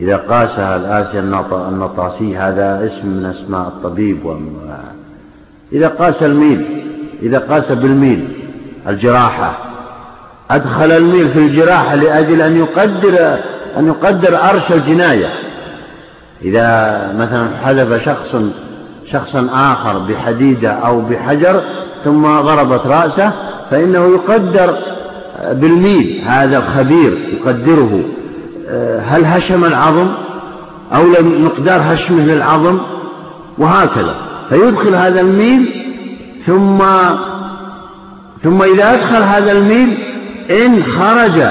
إذا قاسها الآسي النطاسي هذا اسم من أسماء الطبيب إذا قاس الميل إذا قاس بالميل الجراحة. أدخل الميل في الجراحة لأجل أن يقدر أن يقدر أرش الجناية. إذا مثلا حذف شخص شخصا آخر بحديدة أو بحجر ثم ضربت رأسه فإنه يقدر بالميل هذا الخبير يقدره. هل هشم العظم أو مقدار هشمه للعظم؟ وهكذا. فيدخل هذا الميل ثم ثم إذا أدخل هذا الميل إن خرج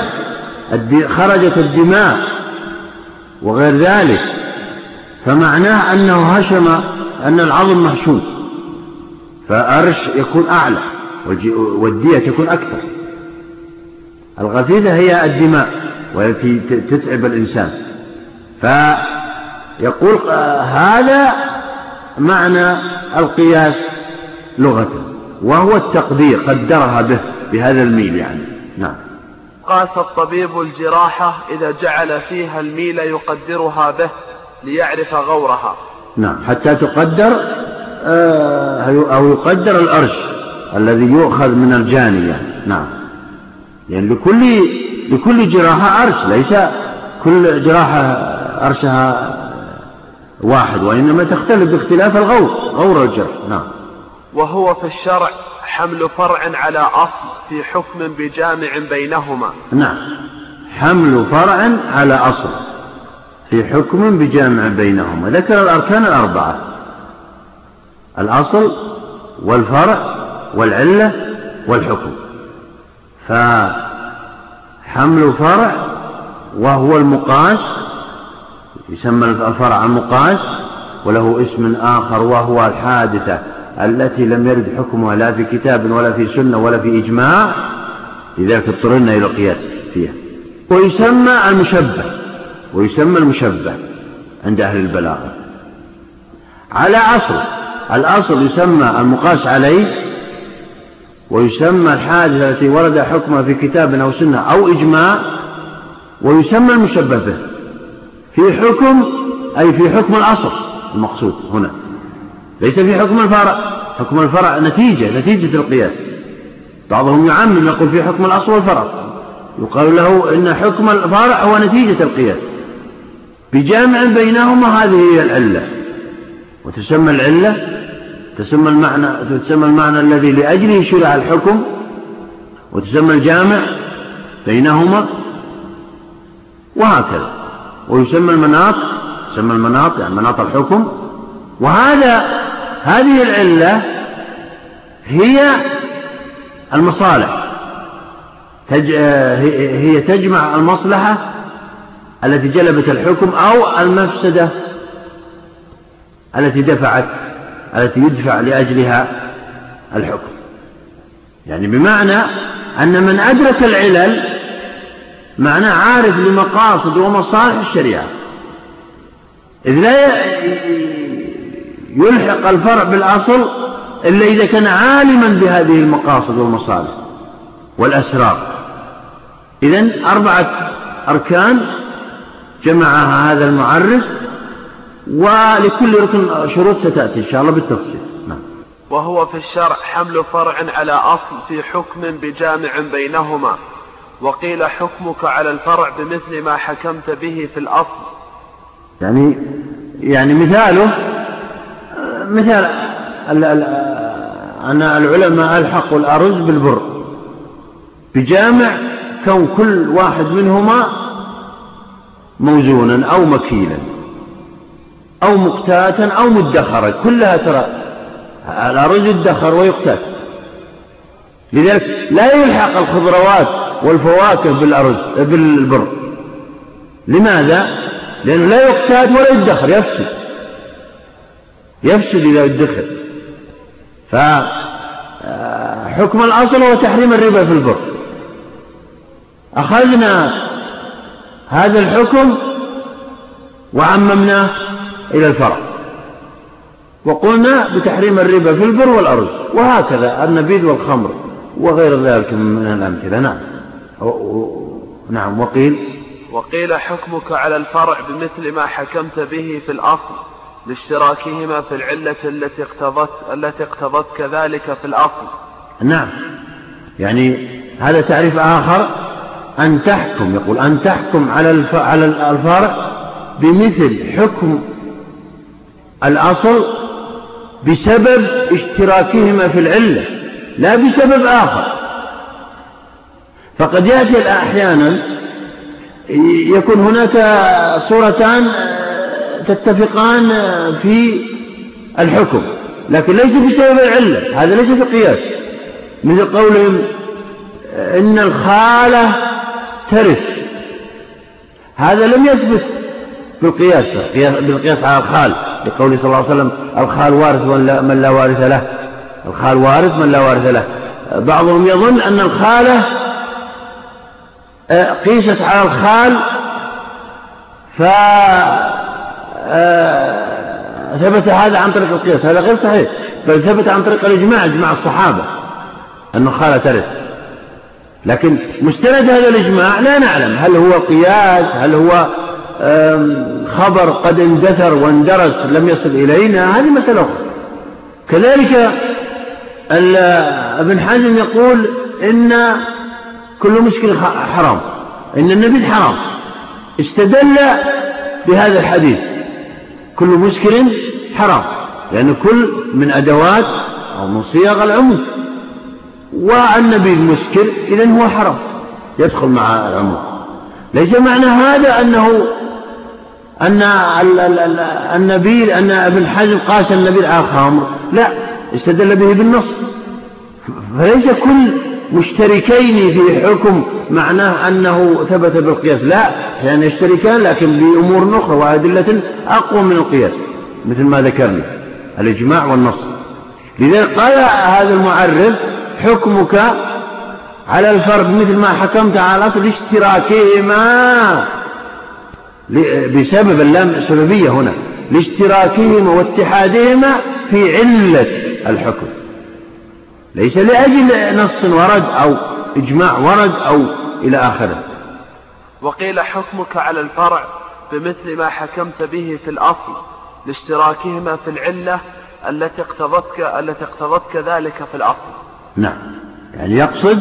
خرجت الدماء وغير ذلك فمعناه أنه هشم أن العظم محشوم فأرش يكون أعلى والدية تكون أكثر. الغثيثة هي الدماء والتي تتعب الإنسان. فيقول هذا معنى القياس لغة وهو التقدير قدرها به بهذا الميل يعني. نعم. قاس الطبيب الجراحة إذا جعل فيها الميل يقدرها به ليعرف غورها. نعم. حتى تقدر آه، أو يقدر الأرش الذي يؤخذ من الجاني يعني. نعم. يعني لكل لكل جراحة أرش ليس كل جراحة أرشها واحد وإنما تختلف باختلاف الغور غور الجرح. نعم. وهو في الشرع حمل فرع على أصل في حكم بجامع بينهما. نعم. حمل فرع على أصل. في حكم بجامع بينهما ذكر الأركان الأربعة. الأصل والفرع والعلة والحكم. فحمل فرع وهو المقاس يسمى الفرع المقاس وله اسم آخر وهو الحادثة التي لم يرد حكمها لا في كتاب ولا في سنة ولا في إجماع لذلك اضطررنا إلى القياس فيها. ويسمى المشبه. ويسمى المشبه عند أهل البلاغة. على أصل الأصل يسمى المقاس عليه ويسمى الحادثة التي ورد حكمها في كتاب أو سنة أو إجماع ويسمى المشبه به. في حكم أي في حكم الأصل المقصود هنا. ليس في حكم الفرع حكم الفرع نتيجة نتيجة القياس. بعضهم يعمم يقول في حكم الأصل والفرع. يقال له إن حكم الفرع هو نتيجة القياس. بجامع بينهما هذه هي العلة. وتسمى العلة تسمى المعنى تسمى المعنى الذي لأجله شرع الحكم وتسمى الجامع بينهما وهكذا. ويسمى المناط يسمى المناط يعني مناط الحكم. وهذا هذه العلة هي المصالح. هي تجمع المصلحة التي جلبت الحكم أو المفسدة التي دفعت التي يدفع لأجلها الحكم. يعني بمعنى أن من أدرك العلل معناه عارف لمقاصد ومصالح الشريعة. إذ لا يلحق الفرع بالأصل إلا إذا كان عالما بهذه المقاصد والمصالح والأسرار. إذا أربعة أركان جمعها هذا المعرف ولكل ركن شروط ستأتي إن شاء الله بالتفصيل. نعم. وهو في الشرع حمل فرع على أصل في حكم بجامع بينهما. وقيل حكمك على الفرع بمثل ما حكمت به في الأصل. يعني يعني مثاله مثال أن العلماء ألحقوا الأرز بالبر. بجامع كون كل واحد منهما موزونا أو مكيلا أو مقتاتا أو مدخرا كلها ترى الأرز يدخر ويقتات. لذلك لا يلحق الخضروات والفواكه بالأرز بالبر. لماذا؟ لأنه لا يقتات ولا يدخر يفسد. يفسد إذا ادخر. فحكم الأصل هو تحريم الربا في البر. أخذنا هذا الحكم وعممناه إلى الفرع. وقلنا بتحريم الربا في البر والأرز وهكذا النبيذ والخمر وغير ذلك من الأمثلة. نعم. نعم وقيل؟ وقيل حكمك على الفرع بمثل ما حكمت به في الأصل لاشتراكهما في العلة التي اقتضت التي اقتضت كذلك في الأصل. نعم. يعني هذا تعريف آخر أن تحكم يقول أن تحكم على على الفرع بمثل حكم الأصل بسبب اشتراكهما في العلة لا بسبب آخر. فقد يأتي أحيانا يكون هناك صورتان تتفقان في الحكم لكن ليس بسبب العلة هذا ليس في القياس مثل قولهم إن الخالة ترث هذا لم يثبت بالقياس بالقياس على الخال لقوله صلى الله عليه وسلم الخال وارث من لا وارث له. الخال وارث من لا وارث له. بعضهم يظن أن الخالة آه، قيست على الخال ف آه، هذا عن طريق القياس. هذا غير صحيح بل ثبت عن طريق الإجماع إجماع الصحابة أن الخالة ترث. لكن مستند هذا الإجماع لا نعلم هل هو قياس هل هو خبر قد اندثر واندرس لم يصل إلينا هذه مسألة أخرى. كذلك ابن حزم يقول إن كل مشكل حرام إن النبيذ حرام. استدل بهذا الحديث كل مشكل حرام لأن كل من أدوات أو من صيغ العموم. والنبيذ مسكر إذا هو حرام يدخل مع العموم ليس معنى هذا أنه أن النبيذ أن ابن حزم قاس النبيذ على الخمر لا استدل به بالنص. فليس كل مشتركين في حكم معناه أنه ثبت بالقياس لا يعني يشتركان لكن بأمور أخرى وأدلة أقوى من القياس مثل ما ذكرنا الإجماع والنص. لذلك قال هذا المعرف حكمك على الفرد مثل ما حكمت على الأصل لاشتراكهما. بسبب اللام سببية هنا لاشتراكهما واتحادهما في علة الحكم. ليس لأجل نص ورد أو إجماع ورد أو إلى آخره. وقيل حكمك على الفرع بمثل ما حكمت به في الأصل لاشتراكهما في العلة التي اقتضتك التي اقتضتك ذلك في الأصل. نعم. يعني يقصد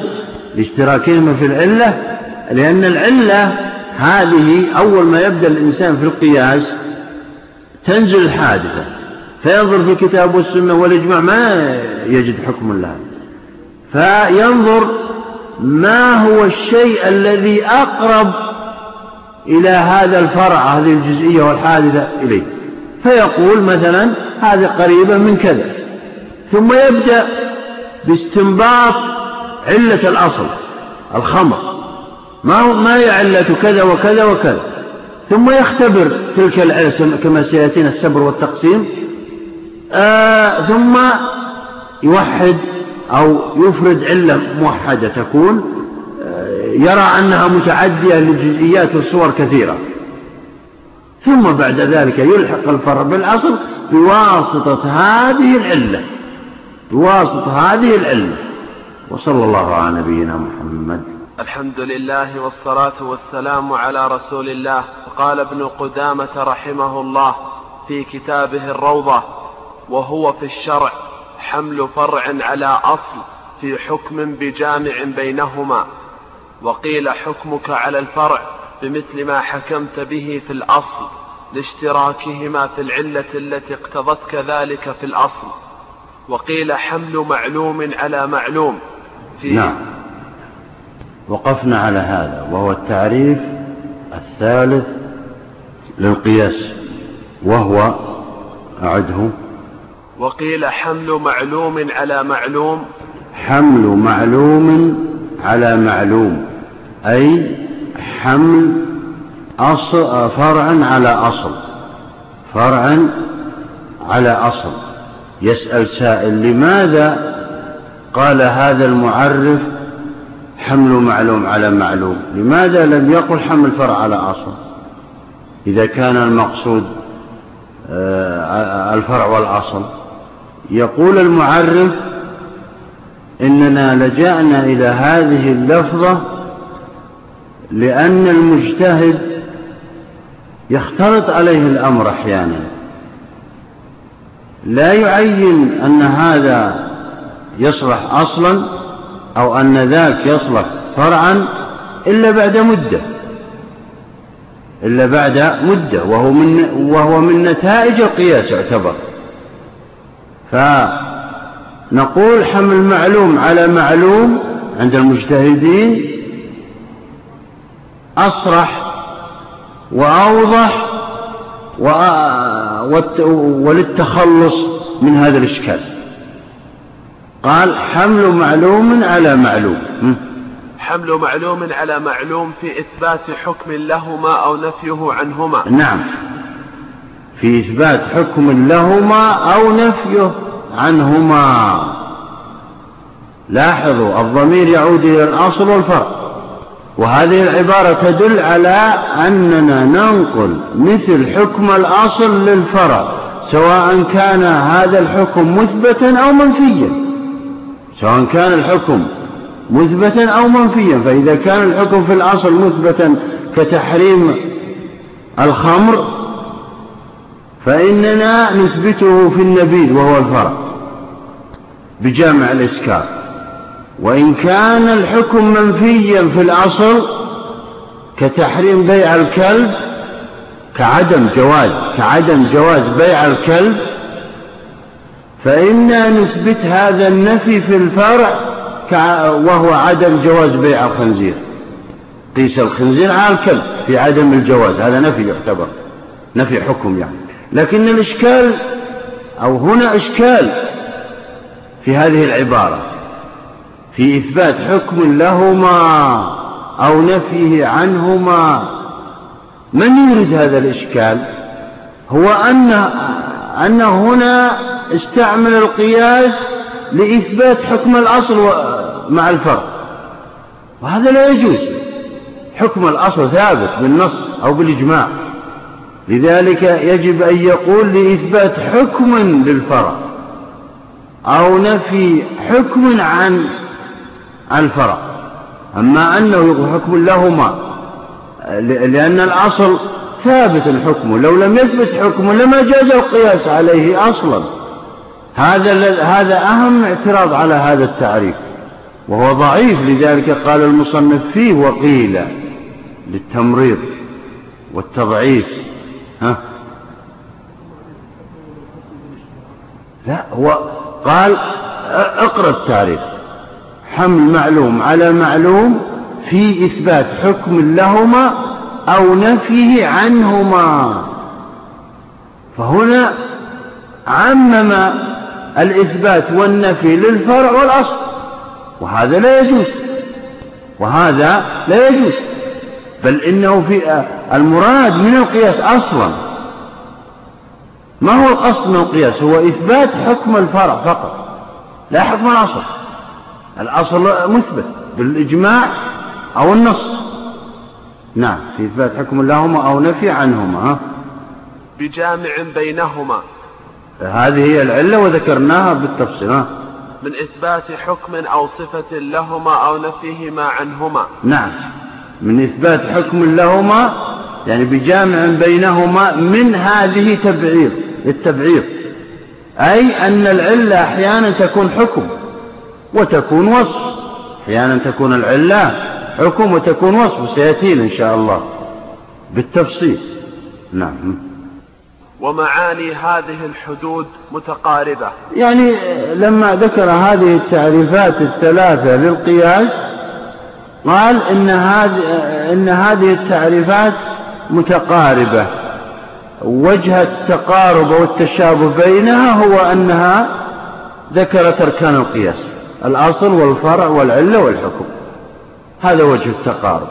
لاشتراكهما في العلة لأن العلة هذه أول ما يبدأ الإنسان في القياس تنزل الحادثة فينظر في الكتاب والسنة والإجماع ما يجد حكم لها. فينظر ما هو الشيء الذي أقرب إلى هذا الفرع هذه الجزئية والحادثة إليه. فيقول مثلا هذه قريبة من كذا ثم يبدأ باستنباط علة الأصل الخمر. ما هو ما هي علة كذا وكذا وكذا. ثم يختبر تلك كما سيأتينا السبر والتقسيم. آه ثم يوحد أو يفرد علة موحدة تكون آه يرى أنها متعدية لجزئيات وصور كثيرة. ثم بعد ذلك يلحق الفرع بالأصل بواسطة هذه العلة. بواسطة هذه العلة وصلى الله على نبينا محمد. الحمد لله والصلاة والسلام على رسول الله. قال ابن قدامة رحمه الله في كتابه الروضة وهو في الشرع حمل فرع على أصل في حكم بجامع بينهما. وقيل حكمك على الفرع بمثل ما حكمت به في الأصل لاشتراكهما في العلة التي اقتضتك ذلك في الأصل. وقيل حمل معلوم على معلوم. في نعم. وقفنا على هذا وهو التعريف الثالث للقياس وهو أعده وقيل حمل معلوم على معلوم. حمل معلوم على معلوم أي حمل أصل فرعا على أصل فرعا على أصل. يسأل سائل لماذا قال هذا المعرف حمل معلوم على معلوم؟ لماذا لم يقل حمل فرع على أصل؟ إذا كان المقصود آه، الفرع والأصل. يقول المعرف إننا لجأنا إلى هذه اللفظة لأن المجتهد يختلط عليه الأمر أحيانا. لا يعين أن هذا يصلح أصلا أو أن ذاك يصلح فرعا إلا بعد مدة إلا بعد مدة وهو من, وهو من نتائج القياس يعتبر. فنقول حمل معلوم على معلوم عند المجتهدين أصرح وأوضح وللتخلص من هذا الإشكال. قال حمل معلوم على معلوم. حمل معلوم على معلوم في إثبات حكم لهما أو نفيه عنهما. نعم. في إثبات حكم لهما أو نفيه عنهما. لاحظوا الضمير يعود إلى الأصل والفرع وهذه العبارة تدل على أننا ننقل مثل حكم الأصل للفرع سواء كان هذا الحكم مثبتا أو منفيا. سواء كان الحكم مثبتا أو منفيا فإذا كان الحكم في الأصل مثبتا كتحريم الخمر فإننا نثبته في النبيذ وهو الفرع بجامع الإسكار وإن كان الحكم منفيا في الأصل كتحريم بيع الكلب كعدم جواز كعدم جواز بيع الكلب فإنا نثبت هذا النفي في الفرع وهو عدم جواز بيع الخنزير. قيس الخنزير على الكلب في عدم الجواز هذا نفي يعتبر نفي حكم يعني. لكن الإشكال أو هنا إشكال في هذه العبارة. في إثبات حكم لهما أو نفيه عنهما. من يريد هذا الإشكال؟ هو أن أن هنا استعمل القياس لإثبات حكم الأصل مع الفرق. وهذا لا يجوز. حكم الأصل ثابت بالنص أو بالإجماع. لذلك يجب أن يقول لإثبات حكم للفرع أو نفي حكم عن الفرع أما أنه حكم لهما لأن الأصل ثابت الحكم لو لم يثبت حكم لما جاز القياس عليه أصلا. هذا هذا أهم اعتراض على هذا التعريف وهو ضعيف لذلك قال المصنف فيه وقيل للتمريض والتضعيف. ها؟ لا هو قال اقرأ التعريف. حمل معلوم على معلوم في إثبات حكم لهما أو نفيه عنهما. فهنا عمم الإثبات والنفي للفرع والأصل وهذا لا يجوز وهذا لا يجوز بل إنه في المراد من القياس أصلا. ما هو القصد من القياس؟ هو إثبات حكم الفرع فقط لا حكم الأصل. الأصل مثبت بالإجماع أو النص. نعم في إثبات حكم لهما أو نفي عنهما. بجامع بينهما. هذه هي العلة وذكرناها بالتفصيل. من إثبات حكم أو صفة لهما أو نفيهما عنهما. نعم من إثبات حكم لهما يعني بجامع بينهما من هذه تبعير التبعير أي أن العلة أحيانا تكون حكم. وتكون وصف. أحيانا تكون العلة حكم وتكون وصف سيأتينا إن شاء الله بالتفصيل. نعم. ومعاني هذه الحدود متقاربة. يعني لما ذكر هذه التعريفات الثلاثة للقياس قال إن هذه, إن هذه التعريفات متقاربة. وجه التقارب والتشابه بينها هو أنها ذكرت أركان القياس. الأصل والفرع والعلة والحكم. هذا وجه التقارب.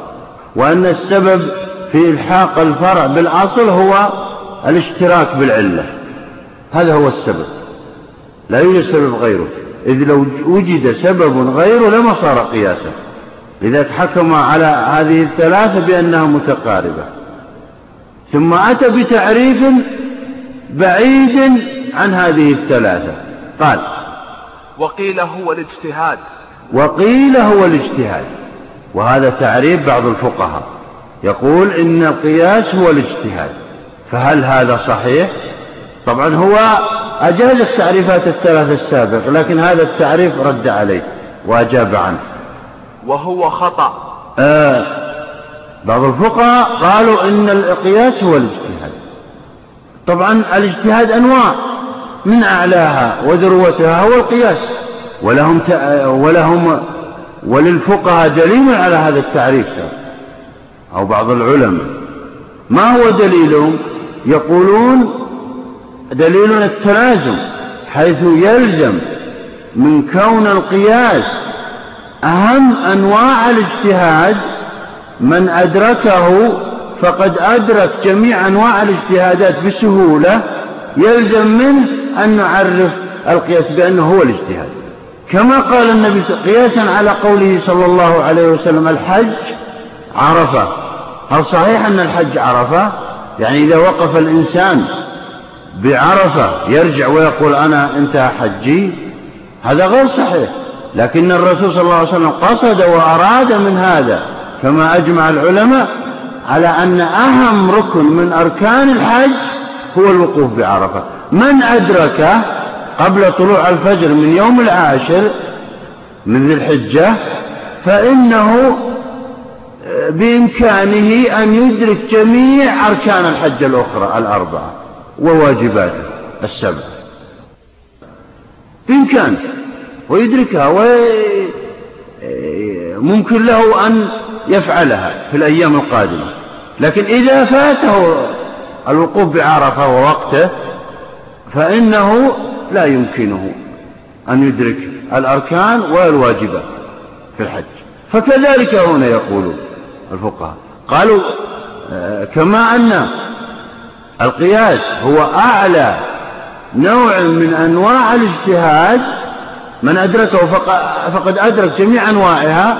وأن السبب في إلحاق الفرع بالأصل هو الاشتراك بالعلة. هذا هو السبب. لا يوجد سبب غيره. إذ لو وجد سبب غيره لما صار قياسا. لذلك حكم على هذه الثلاثة بأنها متقاربة. ثم أتى بتعريف بعيد عن هذه الثلاثة. قال وقيل هو الاجتهاد. وقيل هو الاجتهاد. وهذا تعريف بعض الفقهاء. يقول إن القياس هو الاجتهاد. فهل هذا صحيح؟ طبعا هو أجاز التعريفات الثلاثة السابقة لكن هذا التعريف رد عليه وأجاب عنه. وهو خطأ. آه بعض الفقهاء قالوا إن القياس هو الاجتهاد. طبعا الاجتهاد أنواع. من أعلاها وذروتها هو القياس. ولهم ولهم وللفقهاء دليل على هذا التعريف. أو بعض العلماء. ما هو دليلهم؟ يقولون دليلنا التلازم حيث يلزم من كون القياس أهم أنواع الاجتهاد. من أدركه فقد أدرك جميع أنواع الاجتهادات بسهولة. يلزم منه أن نعرف القياس بأنه هو الاجتهاد. كما قال النبي قياسا على قوله صلى الله عليه وسلم الحج عرفة. هل صحيح أن الحج عرفة؟ يعني إذا وقف الإنسان بعرفة يرجع ويقول أنا انتهى حجي هذا غير صحيح. لكن الرسول صلى الله عليه وسلم قصد وأراد من هذا كما أجمع العلماء على أن أهم ركن من أركان الحج هو الوقوف بعرفة. من أدركه قبل طلوع الفجر من يوم العاشر من ذي الحجة فإنه بإمكانه أن يدرك جميع أركان الحج الأخرى الأربعة وواجباته السبع. بإمكانه ويدركها وممكن له أن يفعلها في الأيام القادمة. لكن إذا فاته الوقوف بعرفة ووقته فإنه لا يمكنه أن يدرك الأركان والواجبات في الحج. فكذلك هنا يقولون الفقهاء قالوا آه، كما أن القياس هو أعلى نوع من أنواع الاجتهاد من أدركه فقد أدرك جميع أنواعها.